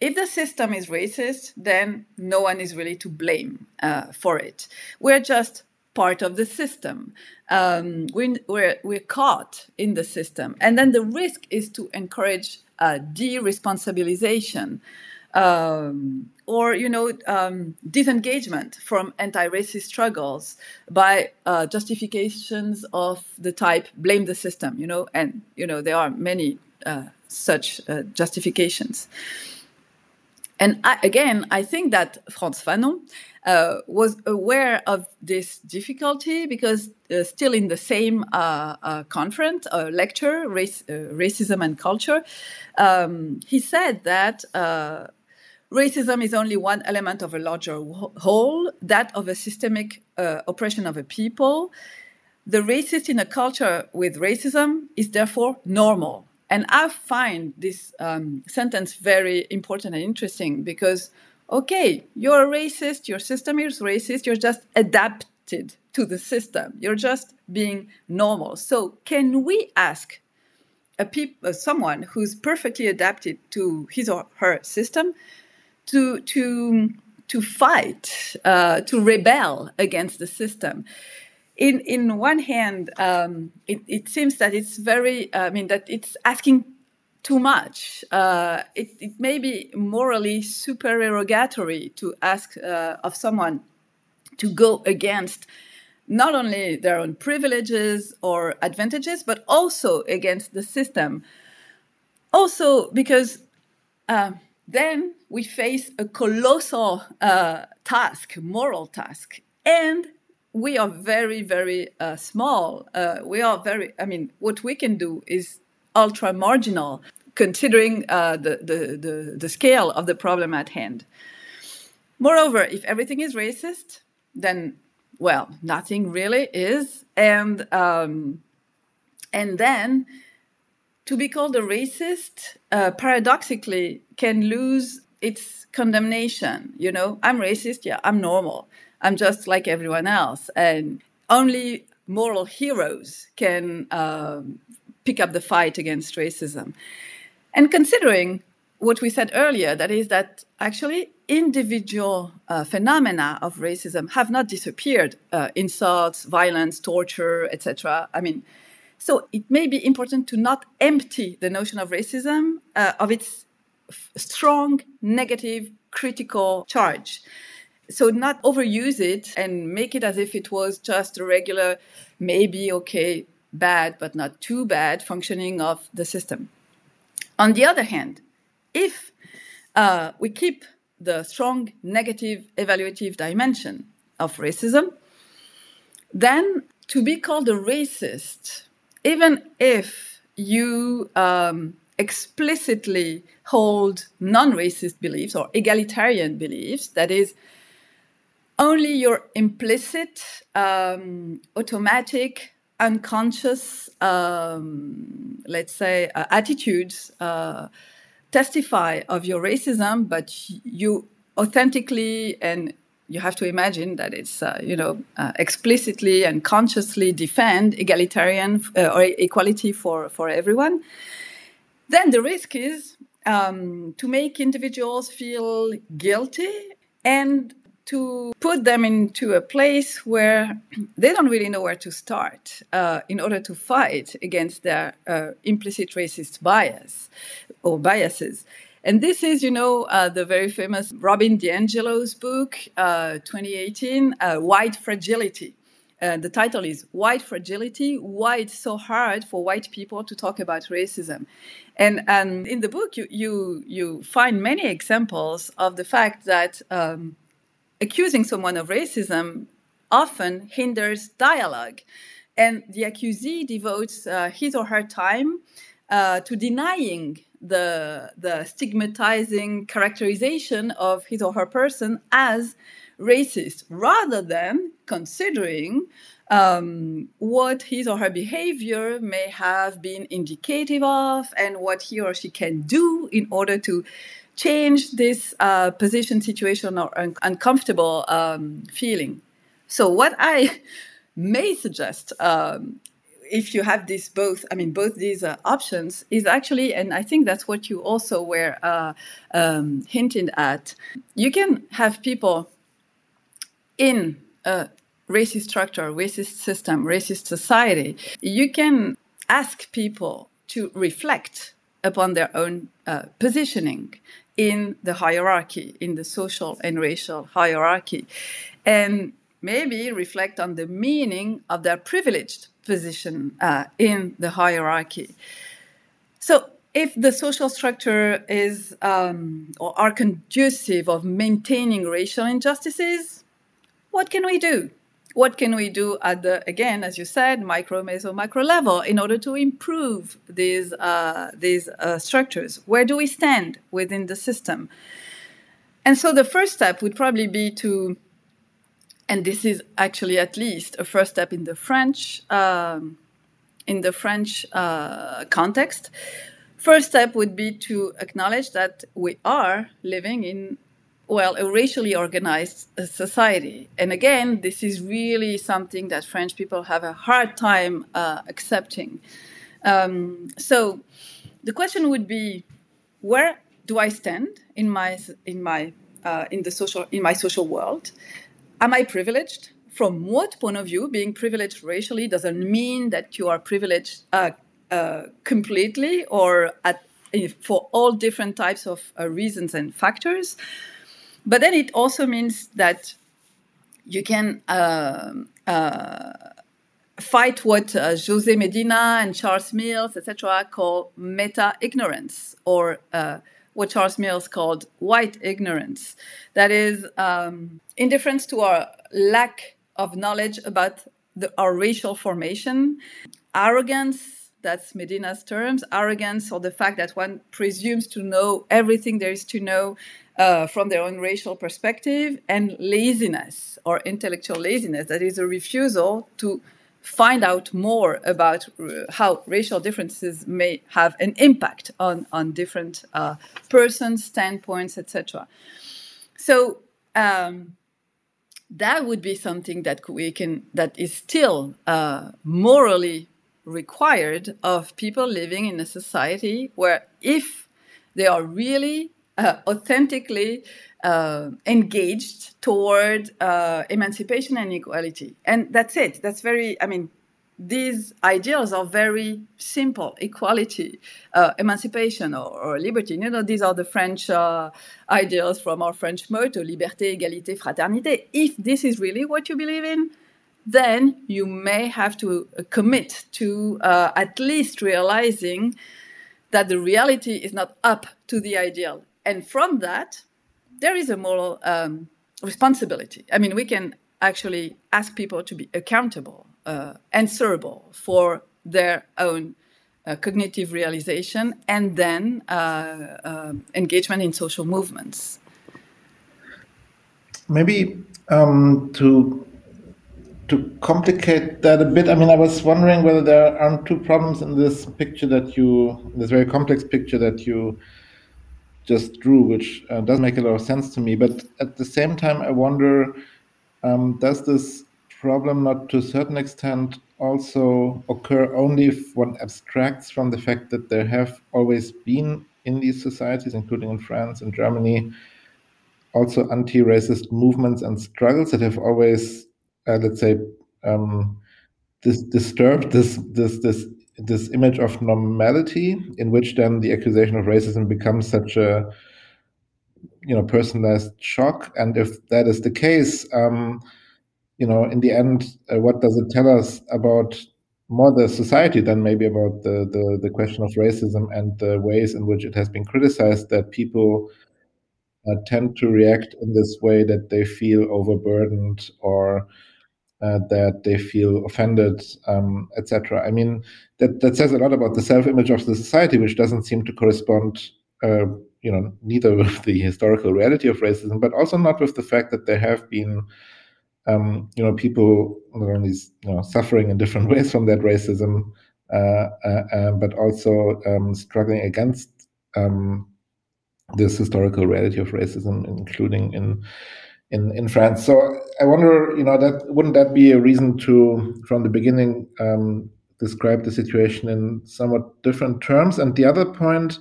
if the system is racist, then no one is really to blame for it. We're just part of the system. Um, we're, we're, we're caught in the system. And then the risk is to encourage uh, de-responsabilization um, or you know um, disengagement from anti-racist struggles by uh, justifications of the type blame the system you know and you know there are many uh, such uh, justifications and I, again i think that Frantz Fanon uh, was aware of this difficulty because uh, still in the same uh, uh conference uh, lecture, race, uh, racism and culture, um, he said that racism is only one element of a larger whole, that of a systemic oppression of a people. The racist in a culture with racism is therefore normal. And I find this um, sentence very important and interesting because okay, you're a racist, your system is racist, you're just adapted to the system, you're just being normal. So, can we ask a peop- uh, someone who's perfectly adapted to his or her system to, to, to fight, uh, to rebel against the system? In, in one hand, um, it, it seems that it's very, I mean, that it's asking too much. Uh, it, it, may be morally supererogatory to ask uh, of someone to go against not only their own privileges or advantages, but also against the system. Also, because uh, then we face a colossal uh, task, moral task, and we are very, very uh, small. Uh, we are very, I mean, what we can do is ultra marginal considering uh, the, the, the, the scale of the problem at hand. Moreover, if everything is racist, then well, nothing really is, and um, and then to be called a racist, uh, paradoxically, can lose its condemnation. You know, I'm racist, yeah, I'm normal. I'm just like everyone else. And only moral heroes can um, pick up the fight against racism. And considering what we said earlier, that is that actually individual uh, phenomena of racism have not disappeared, uh, insults, violence, torture, etc. I mean, so it may be important to not empty the notion of racism uh, of its f- strong, negative, critical charge. So not overuse it and make it as if it was just a regular, maybe okay, bad, but not too bad functioning of the system. On the other hand, if uh, we keep the strong negative evaluative dimension of racism, then to be called a racist, even if you um, explicitly hold non racist beliefs or egalitarian beliefs, that is, only your implicit, um, automatic, unconscious, um, let's say, uh, attitudes uh, testify of your racism, but you authentically and you have to imagine that it's uh, you know uh, explicitly and consciously defend egalitarian uh, or equality for for everyone. Then the risk is um, to make individuals feel guilty and to put them into a place where they don't really know where to start uh, in order to fight against their uh, implicit racist bias or biases. And this is, you know, uh, the very famous Robin DiAngelo's book, uh, 2018, uh, White Fragility. Uh, the title is White Fragility Why It's So Hard for White People to Talk About Racism. And, and in the book, you, you, you find many examples of the fact that um, accusing someone of racism often hinders dialogue. And the accusee devotes uh, his or her time uh, to denying the, the stigmatizing characterization of his or her person as racist rather than considering um, what his or her behavior may have been indicative of and what he or she can do in order to change this uh, position, situation, or un- uncomfortable um, feeling. So, what I may suggest, um, if you have this both, I mean, both these uh, options, is actually, and I think that's what you also were uh, um, hinting at, you can have people in a racist structure, racist system, racist society. You can ask people to reflect upon their own uh, positioning in the hierarchy, in the social and racial hierarchy, and maybe reflect on the meaning of their privileged position uh, in the hierarchy. So, if the social structure is um, or are conducive of maintaining racial injustices, what can we do? What can we do at the again as you said micro meso macro level in order to improve these uh, these uh, structures? Where do we stand within the system? And so the first step would probably be to and this is actually at least a first step in the french um, in the french uh, context. First step would be to acknowledge that we are living in well, a racially organized uh, society. And again, this is really something that French people have a hard time uh, accepting. Um, so the question would be, where do I stand in my in my uh, in the social in my social world? Am I privileged? From what point of view? Being privileged racially doesn't mean that you are privileged uh, uh completely or at for all different types of uh, reasons and factors. But then it also means that you can uh, uh, fight what uh, Jose Medina and Charles Mills, etc., call meta ignorance, or uh, what Charles Mills called white ignorance. That is um, indifference to our lack of knowledge about the, our racial formation, arrogance that's Medina's terms, arrogance or the fact that one presumes to know everything there is to know uh, from their own racial perspective, and laziness or intellectual laziness, that is a refusal to find out more about uh, how racial differences may have an impact on on different uh, persons, standpoints, etc. So um, that would be something that we can that is still uh, morally required of people living in a society where if they are really uh, authentically uh, engaged toward uh, emancipation and equality. And that's it. That's very, I mean, these ideals are very simple equality, uh, emancipation, or, or, liberty. You know, these are the French uh, ideals from our French motto liberté, égalité, fraternité. If this is really what you believe in, then you may have to uh, commit to at least realizing that the reality is not up to the ideal. And from that, there is a moral um, responsibility. I mean, we can actually ask people to be accountable, uh, answerable for their own uh, cognitive realization and then uh, um, engagement in social movements. Maybe um, to to complicate that a bit, I mean, I was wondering whether there aren't two problems in this picture that you, this very complex picture that you just drew, which uh, does make a lot of sense to me. But at the same time, I wonder um, does this problem not to a certain extent also occur only if one abstracts from the fact that there have always been in these societies, including in France and Germany, also anti racist movements and struggles that have always, uh, let's say, um, dis- disturbed this, this, this this image of normality in which then the accusation of racism becomes such a you know personalized shock. And if that is the case um, you know in the end uh, what does it tell us about more the society than maybe about the, the the question of racism and the ways in which it has been criticized that people uh, tend to react in this way that they feel overburdened or uh, that they feel offended, um, etc. I mean, that that says a lot about the self-image of the society, which doesn't seem to correspond, uh, you know, neither with the historical reality of racism, but also not with the fact that there have been, um, you know, people not only you know, suffering in different ways from that racism, uh, uh, uh but also um, struggling against um, this historical reality of racism, including in in in France. So I wonder, you know, that wouldn't that be a reason to, from the beginning, um, describe the situation in somewhat different terms? And the other point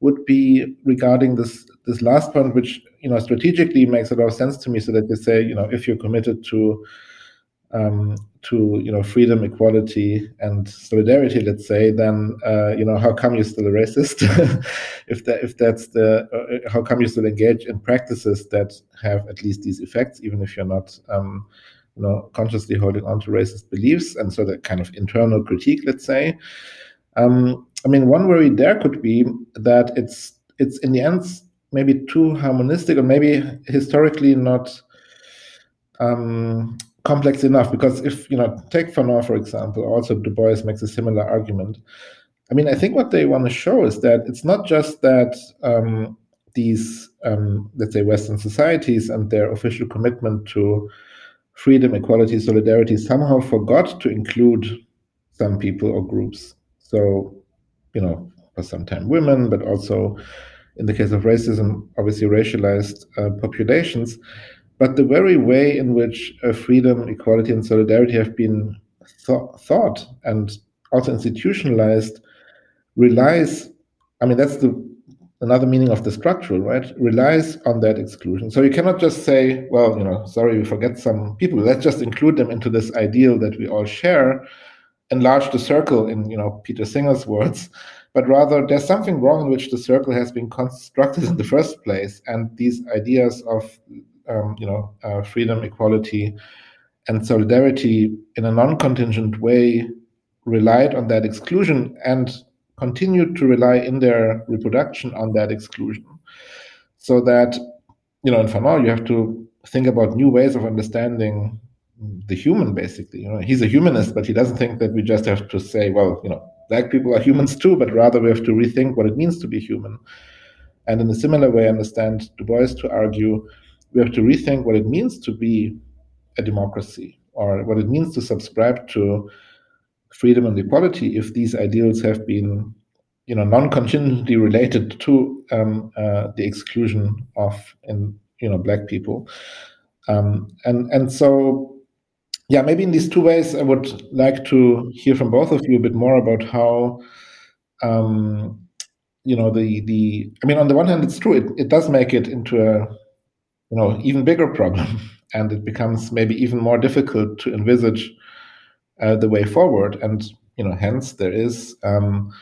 would be regarding this this last point, which you know strategically makes a lot of sense to me. So that you say, you know, if you're committed to um, to you know freedom, equality, and solidarity, let's say, then uh, you know how come you're still a racist? if that if that's the uh, how come you still engage in practices that have at least these effects, even if you're not um, you know consciously holding on to racist beliefs, and so that kind of internal critique, let's say. Um, I mean, one worry there could be that it's it's in the end maybe too harmonistic or maybe historically not um, complex enough because if you know take Fanon for example, also Du Bois makes a similar argument. I mean, I think what they want to show is that it's not just that um, these, um, let's say, Western societies and their official commitment to freedom, equality, solidarity somehow forgot to include some people or groups. So, you know, for some time women, but also in the case of racism, obviously racialized uh, populations. But the very way in which uh, freedom, equality, and solidarity have been th- thought and also institutionalized relies, I mean, that's the another meaning of the structural, right? Relies on that exclusion. So you cannot just say, well, you know, sorry, we forget some people. Let's just include them into this ideal that we all share, enlarge the circle in, you know, Peter Singer's words. But rather, there's something wrong in which the circle has been constructed in the first place, and these ideas of um, you know, uh, freedom, equality, and solidarity in a non-contingent way relied on that exclusion and continued to rely in their reproduction on that exclusion. So that, you know, in Fanon, you have to think about new ways of understanding the human, basically. You know, he's a humanist, but he doesn't think that we just have to say, well, you know, black people are humans too, but rather we have to rethink what it means to be human. And in a similar way, I understand Du Bois to argue we have to rethink what it means to be a democracy or what it means to subscribe to freedom and equality if these ideals have been you know non-contingently related to um, uh, the exclusion of in you know black people. Um, and and so yeah maybe in these two ways i would like to hear from both of you a bit more about how um, you know the the i mean on the one hand it's true it, it does make it into a you know even bigger problem. And it becomes maybe even more difficult to envisage uh, the way forward. And you know hence there is um,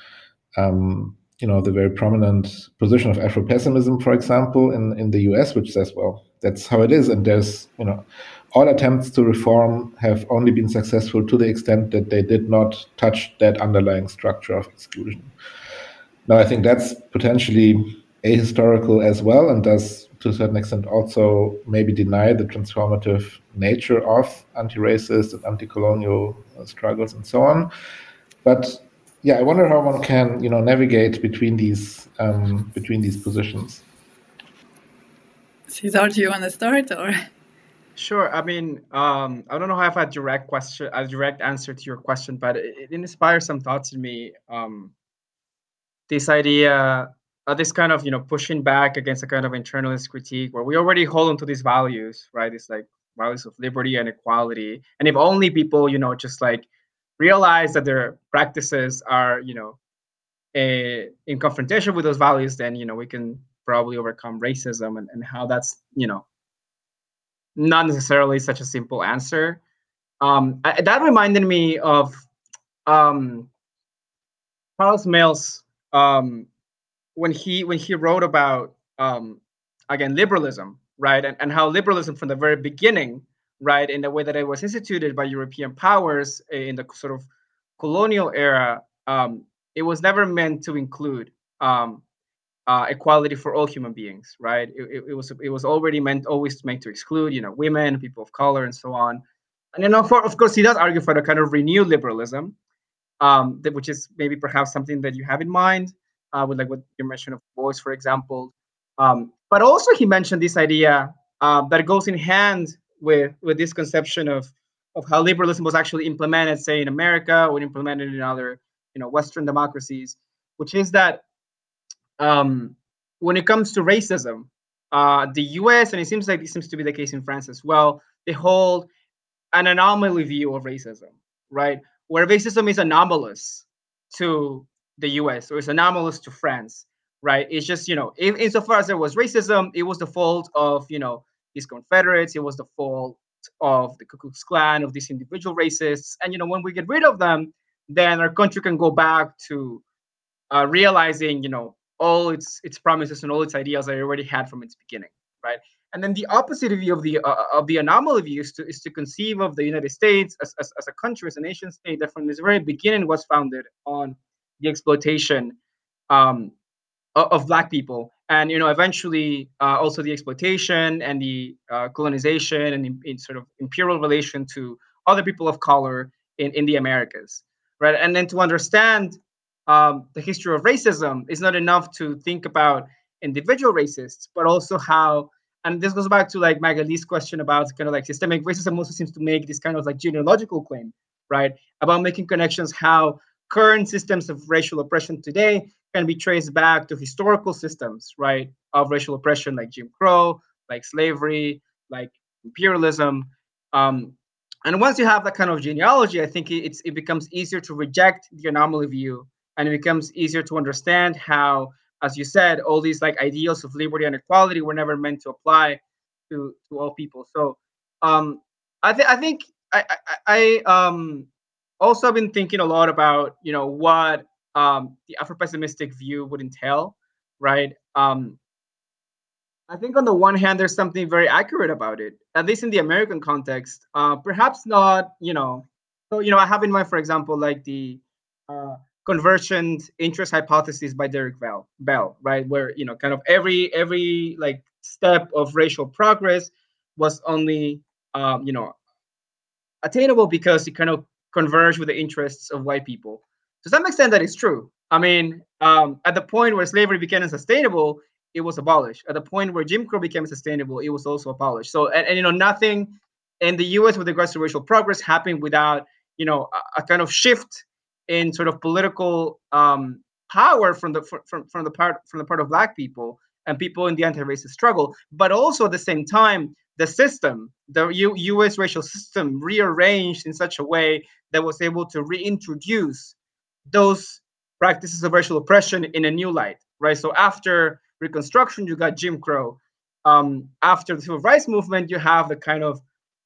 um, you know the very prominent position of afro-pessimism for example in in the us which says well that's how it is. And there's you know all attempts to reform have only been successful to the extent that they did not touch that underlying structure of exclusion. Now i think that's potentially ahistorical as well and does to a certain extent also maybe deny the transformative nature of anti-racist and anti-colonial struggles and so on but yeah i wonder how one can you know navigate between these um, between these positions Cesar, do you want to start or Sure. I mean, um, I don't know if I have a direct question, a direct answer to your question, but it, it inspires some thoughts in me. Um, this idea uh, this kind of you know pushing back against a kind of internalist critique where we already hold on to these values right? It's like values of liberty and equality. And if only people you know just like realize that their practices are you know a, in confrontation with those values then you know we can probably overcome racism and, and how that's you know not necessarily such a simple answer. Um, I, that reminded me of um, Charles Mills um, when he when he wrote about um, again liberalism, right, and, and how liberalism from the very beginning, right, in the way that it was instituted by European powers in the sort of colonial era, um, it was never meant to include um, uh, equality for all human beings, right? It, it, it, was it was already meant always meant to exclude, you know, women, people of color, and so on. And you know, of course, he does argue for the kind of renewed liberalism, um, that, which is maybe perhaps something that you have in mind uh, with like what you mentioned Du Bois, for example. Um, but also he mentioned this idea uh, that goes in hand with with this conception of of how liberalism was actually implemented, say in America or implemented in other you know Western democracies, which is that um, when it comes to racism, uh, the U.S. and it seems like this seems to be the case in France as well. They hold an anomaly view of racism, right? Where racism is anomalous to the US or it's anomalous to France, right? It's just, you know, in, insofar as there was racism, it was the fault of, you know, these Confederates, it was the fault of the Ku Klux Klan, of these individual racists. And, you know, when we get rid of them, then our country can go back to uh, realizing, you know, all its its promises and all its ideals that it already had from its beginning, right? And then the opposite view of the uh, of the anomaly view is to, is to conceive of the United States as, as, as a country, as a nation state that from its very beginning was founded on the exploitation um, of, black people. And you know eventually uh, also the exploitation and the uh, colonization and in, in, sort of imperial relation to other people of color in, in the americas right? And then to understand um, the history of racism is not enough to think about individual racists but also how and this goes back to like Magali's question about kind of like systemic racism also seems to make this kind of like genealogical claim right? About making connections how current systems of racial oppression today can be traced back to historical systems, right, of racial oppression like Jim Crow, like slavery, like imperialism. Um, and once you have that kind of genealogy, I think it's, it becomes easier to reject the anomaly view, and it becomes easier to understand how, as you said, all these like ideals of liberty and equality were never meant to apply to to all people. So, um, I think I think I I, I um also I've been thinking a lot about you know what um, the Afro-pessimistic view would entail, right? Um, I think on the one hand, there's something very accurate about it, at least in the American context. Uh, perhaps not, you know. So you know, I have in mind, for example, like the uh, interest hypothesis by Derek Bell, Bell, right? Where you know, kind of every every like step of racial progress was only, um, you know, attainable because it kind of converge with the interests of white people. To some extent, that is true. I mean, um, at the point where slavery became unsustainable, it was abolished. At the point where Jim Crow became sustainable, it was also abolished. So, and, and you know, nothing in the U.S. with regards to racial progress happened without you know a, a kind of shift in sort of political um, power from the from, from the part from the part of black people and people in the anti-racist struggle but also at the same time the system the U- us racial system rearranged in such a way that was able to reintroduce those practices of racial oppression in a new light right? So after reconstruction you got jim crow. Um, after the civil rights movement you have the kind of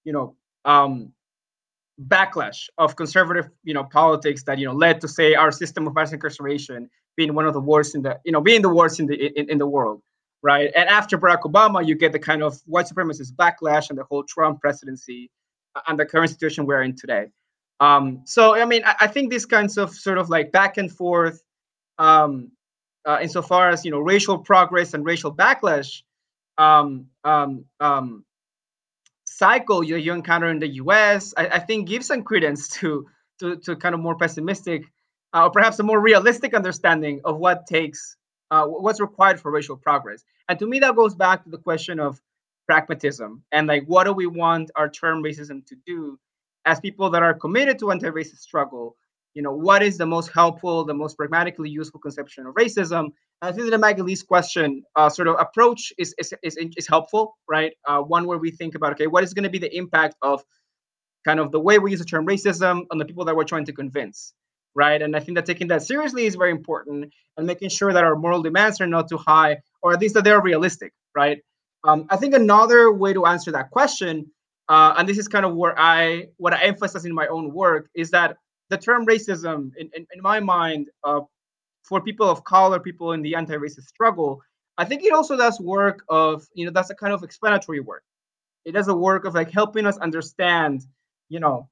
you know um, backlash of conservative you know politics that you know led to say our system of mass incarceration being one of the worst in the you know being the worst in the in, in the world right? And after barack obama you get the kind of white supremacist backlash and the whole trump presidency uh, and the current situation we're in today. Um so i mean i, I think these kinds of sort of like back and forth um uh, insofar as you know racial progress and racial backlash um um um cycle you, you encounter in the US, I, I think gives some credence to, to, to kind of more pessimistic uh, or perhaps a more realistic understanding of what takes, uh, what's required for racial progress. And to me, that goes back to the question of pragmatism and like, what do we want our term racism to do as people that are committed to anti-racist struggle? You know, what is the most helpful, the most pragmatically useful conception of racism? I think that the Magali's question uh, sort of approach is, is, is, is helpful, right? Uh, one where we think about, okay, what is going to be the impact of kind of the way we use the term racism on the people that we're trying to convince, right? And I think that taking that seriously is very important and making sure that our moral demands are not too high, or at least that they're realistic, right? Um, I think another way to answer that question, uh, and this is kind of where I, what I emphasize in my own work, is that the term racism, in, in, in my mind, uh, for people of color, people in the anti-racist struggle, I think it also does work of, you know, that's a kind of explanatory work. It does a work of like helping us understand, you know,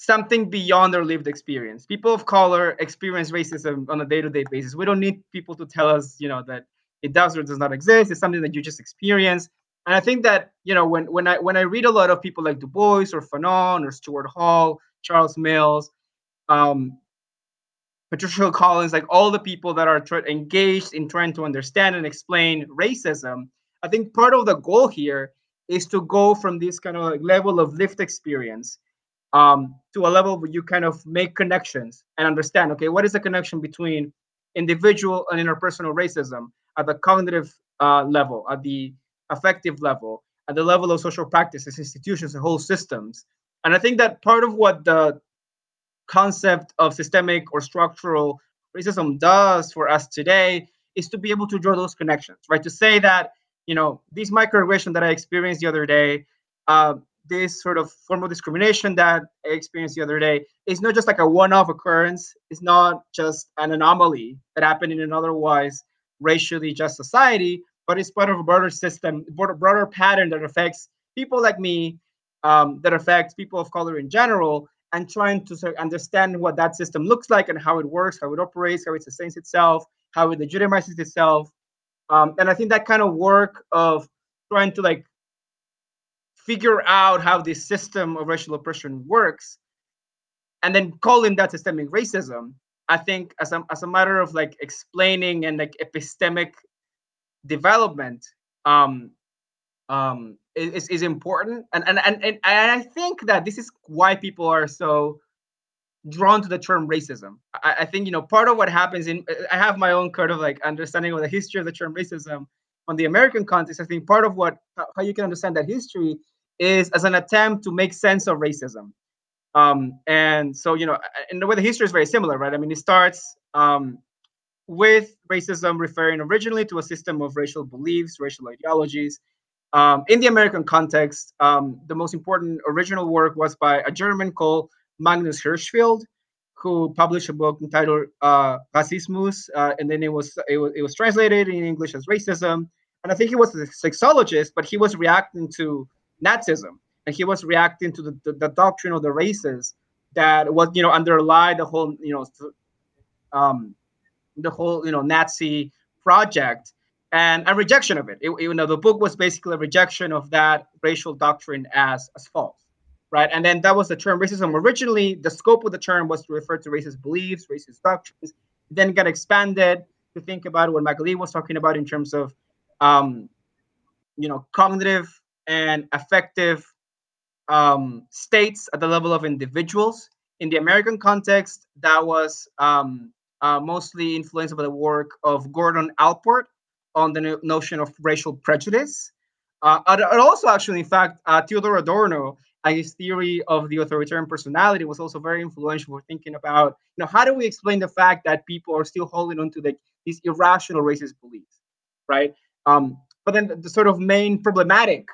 something beyond their lived experience. People of color experience racism on a day-to-day basis. We don't need people to tell us, you know, that it does or does not exist. It's something that you just experience. And I think that, you know, when when I when I read a lot of people like Du Bois or Fanon or Stuart Hall, Charles Mills, um, Patricia Collins, like all the people that are tra- engaged in trying to understand and explain racism, I think part of the goal here is to go from this kind of like level of lived experience um, to a level where you kind of make connections and understand, okay, what is the connection between individual and interpersonal racism at the cognitive uh, level, at the affective level, at the level of social practices, institutions, and whole systems. And I think that part of what the concept of systemic or structural racism does for us today is to be able to draw those connections, right? To say that, you know, this microaggression that I experienced the other day, uh, this sort of form of discrimination that I experienced the other day is not just like a one-off occurrence. It's not just an anomaly that happened in an otherwise racially just society, but it's part of a broader system, broader, pattern that affects people like me, um, that affects people of color in general, and trying to sort of understand what that system looks like and how it works, how it operates, how it sustains itself, how it legitimizes itself. Um, and I think that kind of work of trying to like figure out how this system of racial oppression works and then calling that systemic racism, I think as a, as a matter of like explaining and like epistemic development, um, um, is, is important. And, and and and i think that this is why people are so drawn to the term racism. I, I, think you know part of what happens in i have my own kind of like understanding of the history of the term racism on the american context i think part of what how you can understand that history is as an attempt to make sense of racism. Um, and so you know in the way the history is very similar right? I mean it starts um, with racism referring originally to a system of racial beliefs racial ideologies. Um, in the American context, um, the most important original work was by a German called Magnus Hirschfeld, who published a book entitled uh, Rassismus, uh, and then it was, it was it was translated in English as racism. And I think he was a sexologist, but he was reacting to Nazism, and he was reacting to the, the, the doctrine of the races that was you know underlie the whole you know um, the whole you know Nazi project and a rejection of it. it. You know, the book was basically a rejection of that racial doctrine as as false, right? And then that was the term racism. Originally, the scope of the term was to refer to racist beliefs, racist doctrines. Then got expanded to think about what Magali was talking about in terms of, um, you know, cognitive and affective um, states at the level of individuals. In the American context, that was um, uh, mostly influenced by the work of Gordon Allport on the no- notion of racial prejudice. Uh, and also, actually, in fact, uh, Theodor Adorno and his theory of the authoritarian personality was also very influential for thinking about, you know, how do we explain the fact that people are still holding on to the, these irrational racist beliefs, right? Um, but then the, sort of main problematic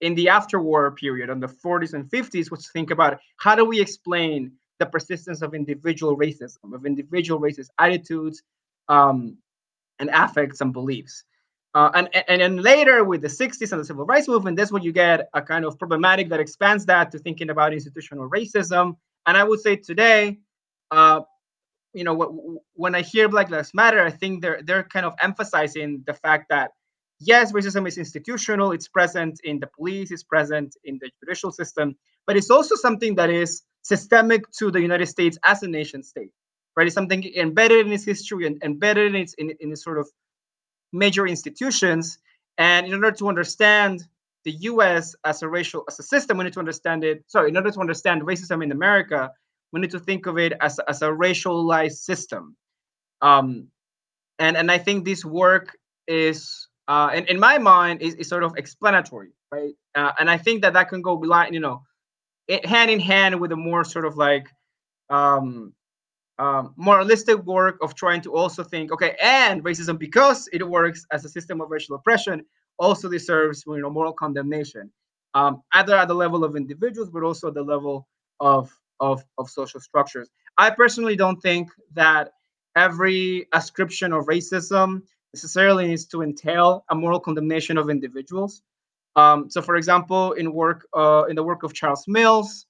in the after-war period, on the 40s and 50s, was to think about how do we explain the persistence of individual racism, of individual racist attitudes, um, and affects and beliefs. Uh, and, and then later with the 60s and the civil rights movement, that's when you get a kind of problematic that expands that to thinking about institutional racism. And I would say today, uh, you know, when I hear Black Lives Matter, I think they're they're kind of emphasizing the fact that yes, racism is institutional, it's present in the police, it's present in the judicial system, but it's also something that is systemic to the United States as a nation state, right? It's something embedded in its history and embedded in its in, in its sort of major institutions. And in order to understand the U.S. as a racial as a system, we need to understand it. Sorry, in order to understand racism in America, we need to think of it as as a racialized system. Um, and and I think this work is, uh, in, in my mind, is, is sort of explanatory, right? Uh, and I think that that can go line, you know, it, hand in hand with a more sort of like um, um, moralistic work of trying to also think, okay, and racism, because it works as a system of racial oppression, also deserves you know moral condemnation, um, either at the level of individuals, but also at the level of of of social structures. I personally don't think that every ascription of racism necessarily needs to entail a moral condemnation of individuals. Um, so, for example, in work uh, in the work of Charles Mills,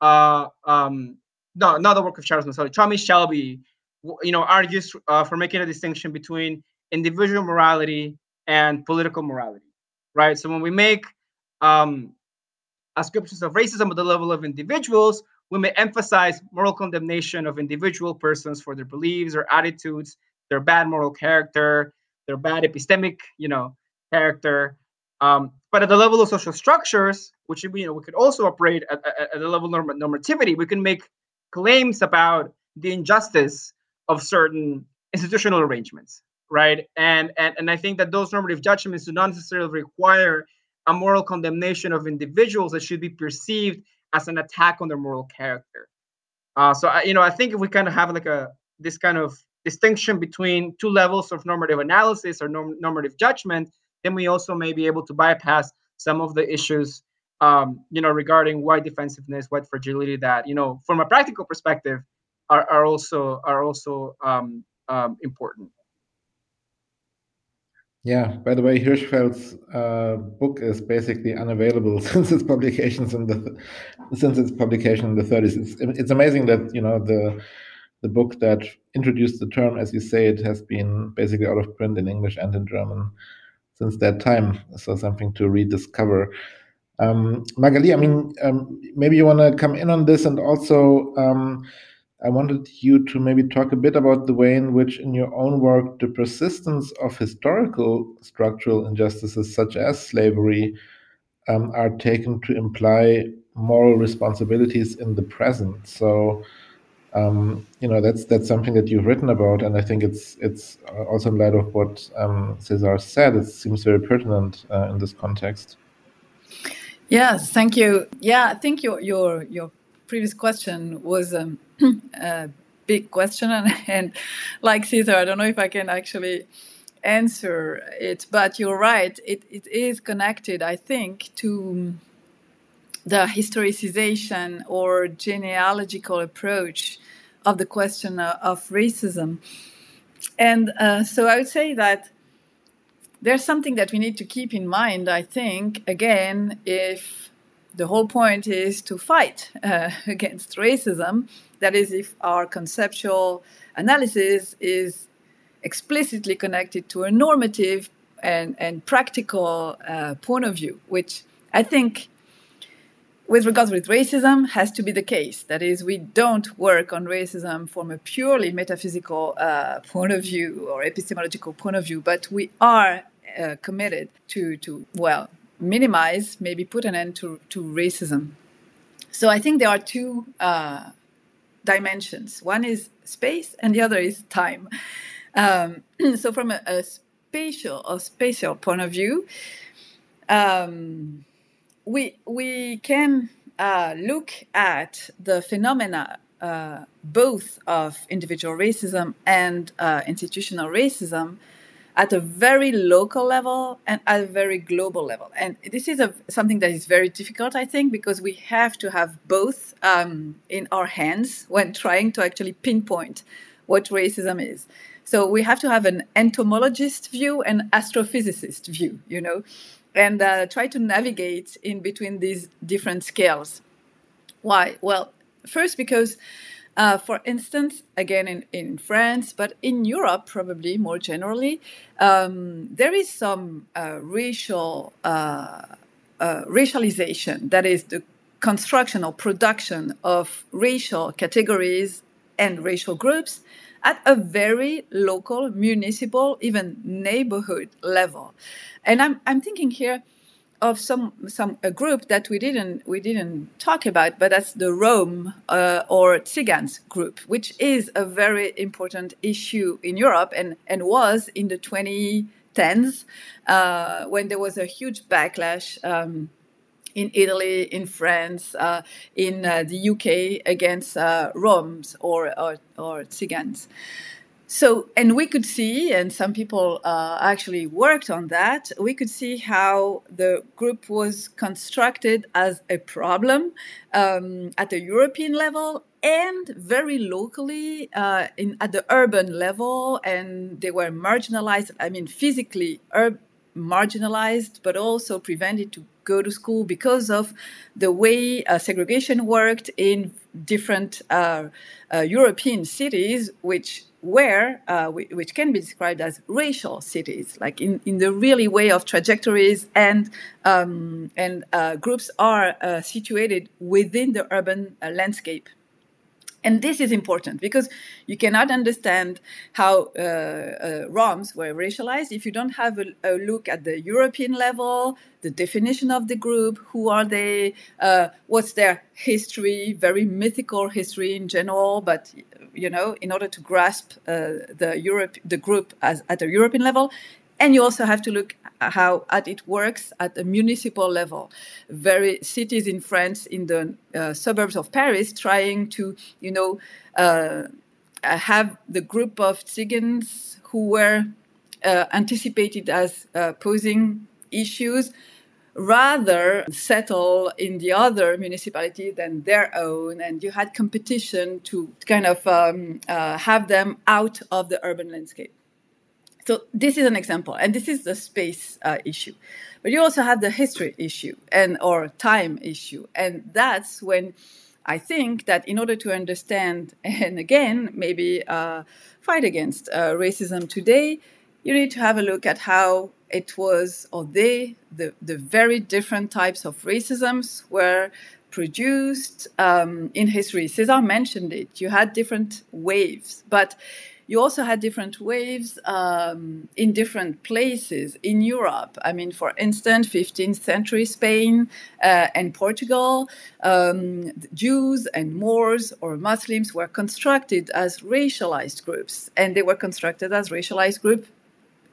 uh, um, no, not the work of Charles Mills, Sorry, Thomas Shelby, you know, argues uh, for making a distinction between individual morality and political morality, right? So when we make um, ascriptions of racism at the level of individuals, we may emphasize moral condemnation of individual persons for their beliefs or attitudes, their bad moral character, their bad epistemic, you know, character. Um, but at the level of social structures, which you know we could also operate at, at, at the level of normativity, we can make claims about the injustice of certain institutional arrangements right and and, and i think that those normative judgments do not necessarily require a moral condemnation of individuals that should be perceived as an attack on their moral character uh, so I, you know i think if we kind of have like a this kind of distinction between two levels of normative analysis or norm- normative judgment then we also may be able to bypass some of the issues um, you know, regarding white defensiveness, white fragility that, you know, from a practical perspective, are, are also are also um, um, important. Yeah. By the way, Hirschfeld's uh, book is basically unavailable since its publications in the since its publication in the 30s. It's, it's amazing that you know the the book that introduced the term, as you say, it has been basically out of print in English and in German since that time. So something to rediscover. Um, Magali, I mean, um, maybe you want to come in on this, and also um, I wanted you to maybe talk a bit about the way in which, in your own work, the persistence of historical structural injustices such as slavery um, are taken to imply moral responsibilities in the present. So, um, you know, that's that's something that you've written about, and I think it's it's also in light of what um, Cesar said. It seems very pertinent uh, in this context. Yes, thank you. Yeah, I think your your your previous question was um, a big question, and, and like Cesar, I don't know if I can actually answer it, but you're right. It it is connected, I think, to the historicization or genealogical approach of the question of racism, and uh, so I would say that there's something that we need to keep in mind, I think, again, if the whole point is to fight uh, against racism, that is, if our conceptual analysis is explicitly connected to a normative and, and practical uh, point of view, which I think with regards with racism has to be the case. That is, we don't work on racism from a purely metaphysical uh, point of view or epistemological point of view, but we are uh, committed to, to well, minimize, maybe put an end to, to racism. So I think there are two uh, dimensions. One is space, and the other is time. Um, so from a, a, spatial or spatial point of view, um, we we can uh, look at the phenomena uh, both of individual racism and uh, institutional racism at a very local level and at a very global level. And this is a, something that is very difficult, I think, because we have to have both um, in our hands when trying to actually pinpoint what racism is. So we have to have an entomologist view and astrophysicist view, you know, and uh, try to navigate in between these different scales. Why? Well, first because uh, for instance, again in, in France, but in Europe probably more generally, um, there is some uh, racial uh, uh, racialization. That is the construction or production of racial categories and racial groups at a very local, municipal, even neighborhood level. And I'm, I'm thinking here of some some a group that we didn't we didn't talk about, but that's the Rom uh, or Tsigans group, which is a very important issue in Europe and and was in the 2010s uh, when there was a huge backlash. Um, in Italy, in France, uh, in uh, the UK against uh, Roms or, or, or Tsigans. So, and we could see, and some people uh, actually worked on that, we could see how the group was constructed as a problem um, at the European level and very locally uh, in, at the urban level, and they were marginalized, I mean, physically ur- marginalized, but also prevented to go to school because of the way uh, segregation worked in different uh, uh, European cities, which where uh, which can be described as racial cities, like in, in the really way of trajectories and um, and uh, groups are uh, situated within the urban uh, landscape. And this is important because you cannot understand how uh, uh, Roms were racialized if you don't have a, a, look at the European level, the definition of the group, who are they, uh, what's their history, very mythical history in general. But you know, in order to grasp uh, the Europe, the group as, at a European level, and you also have to look how at it works at the municipal level. Very cities in France, in the uh, suburbs of Paris, trying to, you know, uh, have the group of Tsigans who were uh, anticipated as uh, posing issues rather settle in the other municipality than their own and you had competition to kind of um, uh, have them out of the urban landscape so this is an example, and this is the space uh, issue. But you also have the history issue and or time issue, and that's when I think that in order to understand and again maybe uh, fight against uh, racism today, you need to have a look at how it was or they the the very different types of racisms were produced um, in history. Cesar mentioned it. You had different waves, but you also had different waves um, in different places in Europe. I mean, for instance, 15th century Spain uh, and Portugal, um, Jews and Moors or Muslims were constructed as racialized groups, and they were constructed as racialized groups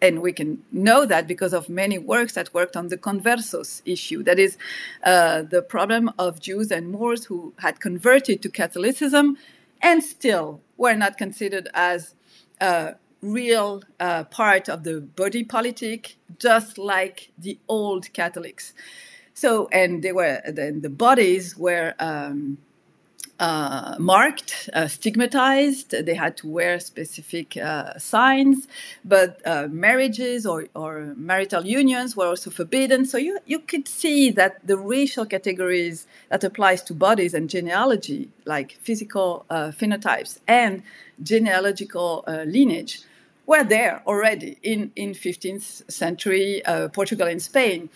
and we can know that because of many works that worked on the conversos issue that is uh, the problem of jews and moors who had converted to catholicism and still were not considered as real uh, part of the body politic, just like the old Catholics. So, and they were then the bodies were um, uh, marked, uh, stigmatized. They had to wear specific uh, signs, but uh, marriages or, or marital unions were also forbidden. So you, you could see that the racial categories that applies to bodies and genealogy, like physical uh, phenotypes and genealogical uh, lineage, were there already in, in 15th century Portugal and Spain.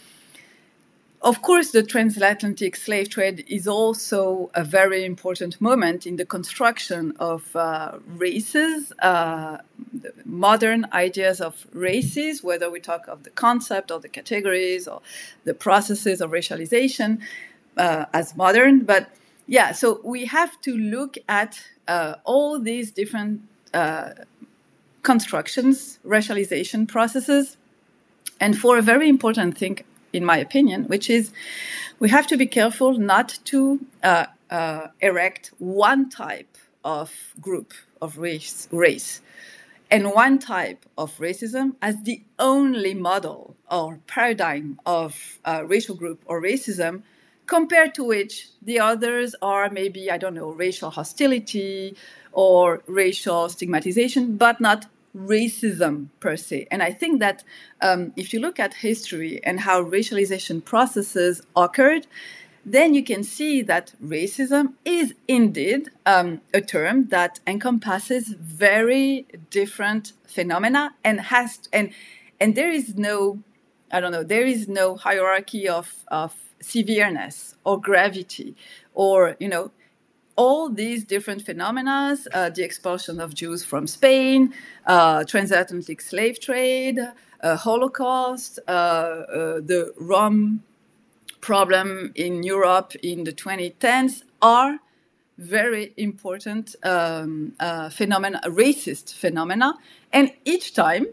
Of course, the transatlantic slave trade is also a very important moment in the construction of uh, races. Uh, modern ideas of races, whether we talk of the concept or the categories or the processes of racialization uh, as modern. But yeah, so we have to look at uh, all these different uh, constructions, racialization processes, and for a very important thing, in my opinion, which is we have to be careful not to uh, uh, erect one type of group of race, race and one type of racism as the only model or paradigm of uh, racial group or racism compared to which the others are maybe i don't know racial hostility or racial stigmatization but not racism per se. And i think that um, if you look at history and how racialization processes occurred then you can see that racism is indeed um, a term that encompasses very different phenomena and has and and there is no I don't know there is no hierarchy of of severeness or gravity or you know all these different phenomena uh, the expulsion of Jews from Spain, uh, transatlantic slave trade, uh, Holocaust, uh, uh, the Rom problem in Europe in the 2010s are very important um, uh, phenomena, racist phenomena. And each time,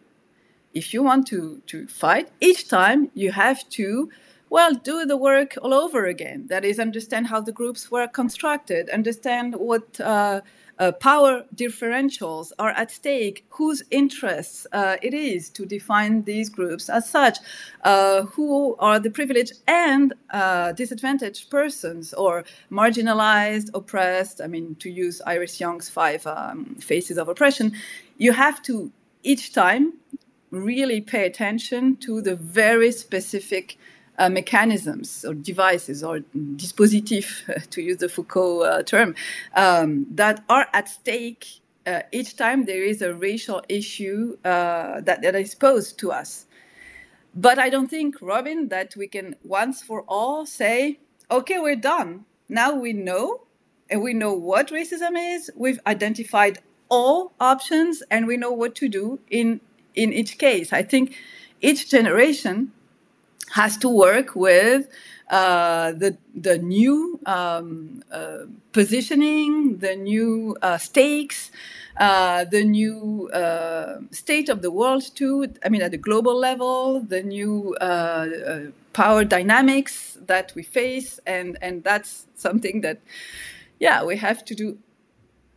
if you want to, to fight, each time you have to well, do the work all over again. That is, understand how the groups were constructed, understand what uh, uh, power differentials are at stake, whose interests uh, it is to define these groups as such, uh, who are the privileged and uh, disadvantaged persons or marginalized, oppressed. I mean, to use Iris Young's five um, faces of oppression, you have to each time really pay attention to the very specific uh, mechanisms or devices or dispositifs, to use the Foucault uh, term, um, that are at stake uh, each time there is a racial issue uh, that, that is posed to us. But I don't think, Robin, that we can once for all say, okay, we're done. Now we know, and we know what racism is. We've identified all options, and we know what to do in in each case. I think each generation has to work with uh, the the new um, uh, positioning, the new uh, stakes, uh, the new uh, state of the world too. I mean, at the global level, the new uh, power dynamics that we face, and and that's something that, yeah, we have to do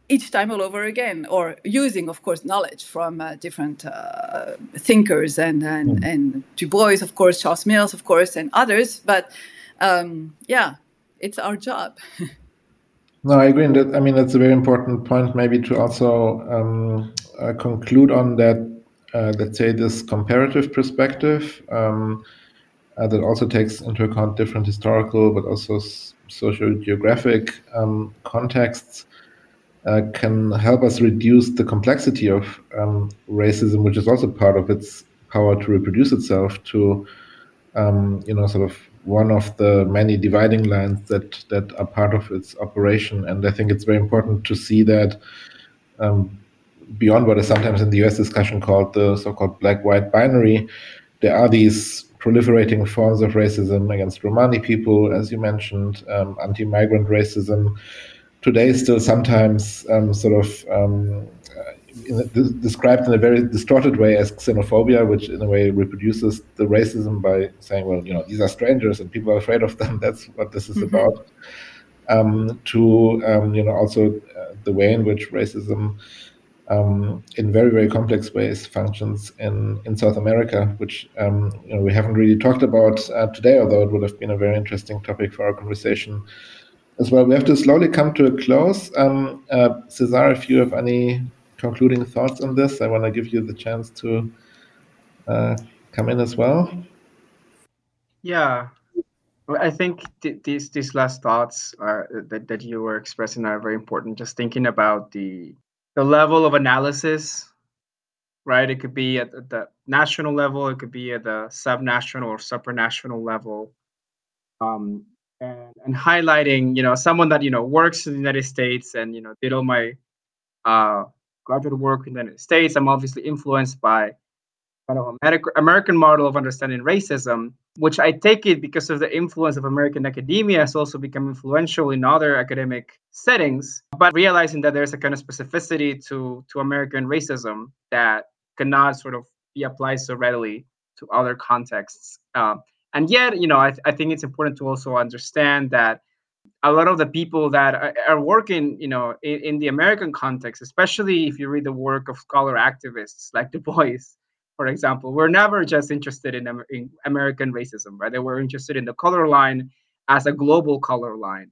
each time all over again, or using, of course, knowledge from uh, different uh, thinkers and and, mm. and Du Bois, of course, Charles Mills, of course, and others. But um, yeah, it's our job. no, I agree. That I mean, that's a very important point. Maybe to also um, uh, conclude on that. Uh, let's say this comparative perspective um, uh, that also takes into account different historical, but also social geographic um, contexts uh, can help us reduce the complexity of um, racism, which is also part of its power to reproduce itself, to um, you know, sort of one of the many dividing lines that that are part of its operation. And I think it's very important to see that um, beyond what is sometimes in the U.S. discussion called the so-called black-white binary, there are these proliferating forms of racism against Romani people, as you mentioned, um, anti-migrant racism today still sometimes um, sort of um, described in a very distorted way as xenophobia, which in a way reproduces the racism by saying, well, you know, these are strangers and people are afraid of them. That's what this is mm-hmm. about. Um, to um, you know, also uh, the way in which racism, um, in very very complex ways, functions in in South America, which um, you know we haven't really talked about uh, today, although it would have been a very interesting topic for our conversation as well. We have to slowly come to a close. Um, uh, Cesar, if you have any concluding thoughts on this, I want to give you the chance to uh, come in as well. Yeah, I think th- these these last thoughts are, that that you were expressing are very important. Just thinking about the the level of analysis, right? It could be at the national level, it could be at the subnational or supranational level. Um, and, and highlighting, you know, someone that you know works in the United States and you know did all my uh, graduate work in the United States. I'm obviously influenced by kind of American model of understanding racism, which I take it because of the influence of American academia has also become influential in other academic settings. But realizing that there's a kind of specificity to to American racism that cannot sort of be applied so readily to other contexts. Um, and yet, you know, I, th- I think it's important to also understand that a lot of the people that are, are working, you know, in, in, the American context, especially if you read the work of scholar activists like Du Bois, for example, were never just interested in, in American racism, right? They were interested in the color line as a global color line.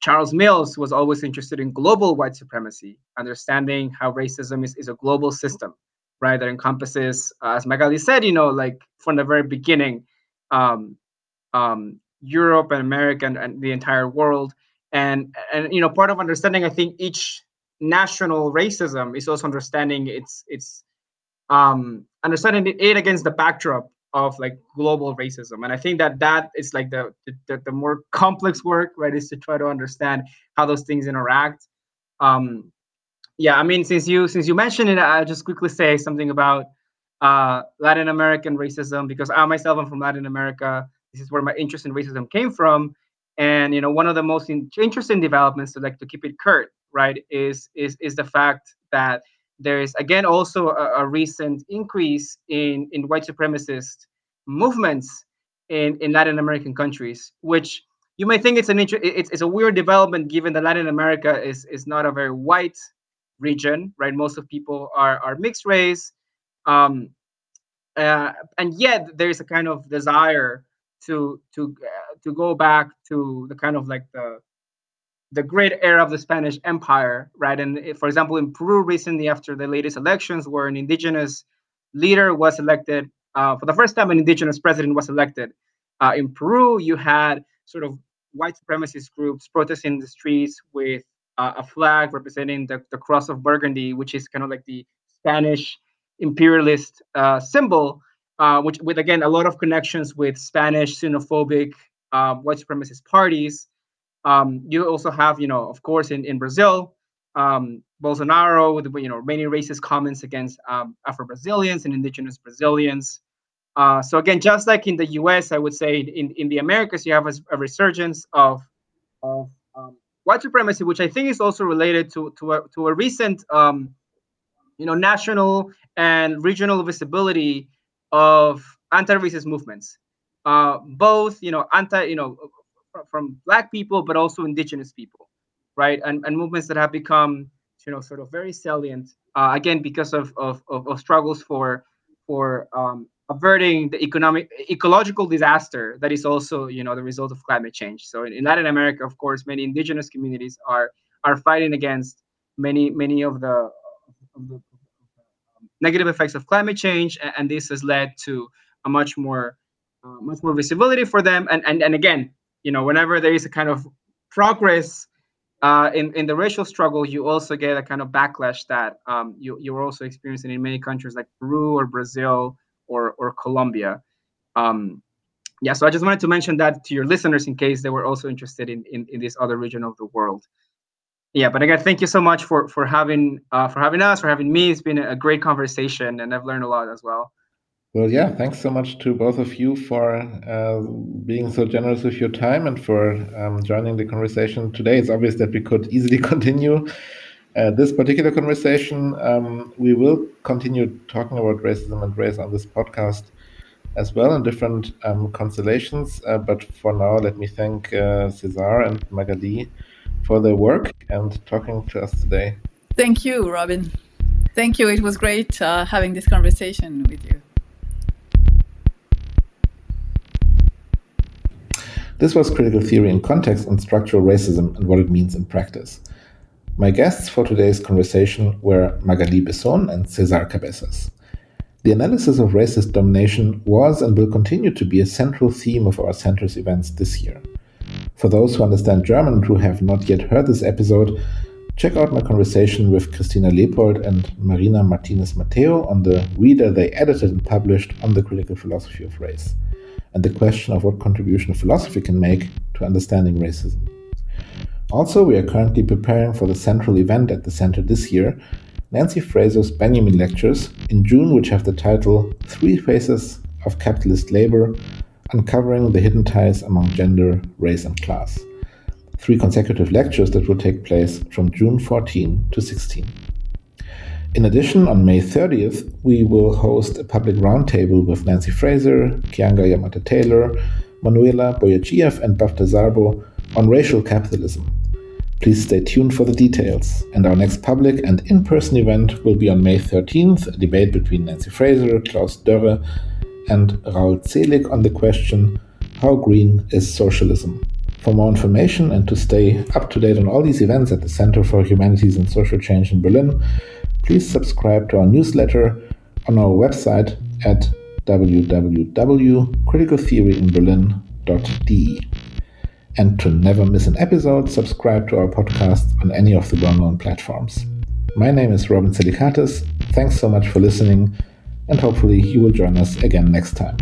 Charles Mills was always interested in global white supremacy, understanding how racism is, is a global system, right? That encompasses, uh, as Magali said, you know, like from the very beginning, um, um, Europe and America and, and, the entire world. And and you know, part of understanding, I think, each national racism is also understanding its its um, understanding it against the backdrop of like global racism and i think that that is like the, the the more complex work right is to try to understand how those things interact um yeah i mean since you since you mentioned it i'll just quickly say something about uh latin american racism because i myself am from latin america. This is where my interest in racism came from. And you know one of the most in- interesting developments to like to keep it curt right is is is the fact that there is again also a, a, recent increase in in white supremacist movements in in Latin American countries, which you may think it's an inter- it's, it's a weird development given that Latin America is is not a very white region, right? Most of people are are mixed race, um, uh, and yet there is a kind of desire to to uh, to go back to the kind of like the the great era of the Spanish Empire, right? And for example, in Peru recently, after the latest elections, where an indigenous leader was elected, uh, for the first time, an indigenous president was elected. Uh, in Peru, you had sort of white supremacist groups protesting in the streets with uh, a flag representing the, the cross of Burgundy, which is kind of like the Spanish imperialist uh, symbol, uh, which with again a lot of connections with Spanish xenophobic uh, white supremacist parties. Um, you also have, you know, of course, in, in Brazil, um, Bolsonaro with you know many racist comments against um, Afro Brazilians and indigenous Brazilians. Uh, so again, just like in the U.S., I would say in, in the Americas, you have a, a resurgence of of um, white supremacy, which I think is also related to to a, to a recent um, you know national and regional visibility of anti-racist movements. Uh, both you know anti you know from black people, but also indigenous people, right? And, and movements that have become, you know, sort of very salient, uh, again, because of, of, of, of, struggles for, for um, averting the economic, ecological disaster that is also, you know, the result of climate change. So in, in Latin America, of course, many indigenous communities are, are fighting against many, many of the, of the negative effects of climate change. And, this has led to a much more uh, much more visibility for them and, and and again you know, whenever there is a kind of progress uh, in in the racial struggle, you also get a kind of backlash that um, you you're also experiencing in many countries like Peru or Brazil or or Colombia. Um, yeah, so I just wanted to mention that to your listeners in case they were also interested in in, in this other region of the world. Yeah, but again, thank you so much for for having uh, for having us for having me. It's been a great conversation, and I've learned a lot as well. Well, yeah, thanks so much to both of you for uh, being so generous with your time and for um, joining the conversation today. It's obvious that we could easily continue uh, this particular conversation. Um, we will continue talking about racism and race on this podcast as well in different um, constellations. Uh, but for now, let me thank uh, Cesar and Magali for their work and talking to us today. Thank you, Robin. Thank you. It was great uh, having this conversation with you. This was Critical Theory in Context on Structural Racism and What It Means in Practice. My guests for today's conversation were Magali Bessone and Cesar Cabezas. The analysis of racist domination was and will continue to be a central theme of our center's events this year. For those who understand German and who have not yet heard this episode, check out my conversation with Kristina Lepold and Marina Martinez Mateo on the reader they edited and published on the critical philosophy of race and the question of what contribution philosophy can make to understanding racism. Also, we are currently preparing for the central event at the center this year, Nancy Fraser's Benjamin Lectures in June, which have the title Three Faces of Capitalist Labor Uncovering the Hidden Ties Among Gender, Race, and Class. Three consecutive lectures that will take place from June 14 to 16. In addition, on May 30th, we will host a public roundtable with Nancy Fraser, Keeanga Yamahtta Taylor, Manuela Bojadžijev, and Bafta Sarbo on racial capitalism. Please stay tuned for the details. And our next public and in person event will be on May 13th, a debate between Nancy Fraser, Klaus Dörre, and Raul Zelik on the question How Green is Socialism? For more information and to stay up to date on all these events at the Center for Humanities and Social Change in Berlin, please subscribe to our newsletter on our website at www.criticaltheoryinberlin.de. And to never miss an episode, subscribe to our podcast on any of the well known platforms. My name is Robin Celikates. Thanks so much for listening, and hopefully, you will join us again next time.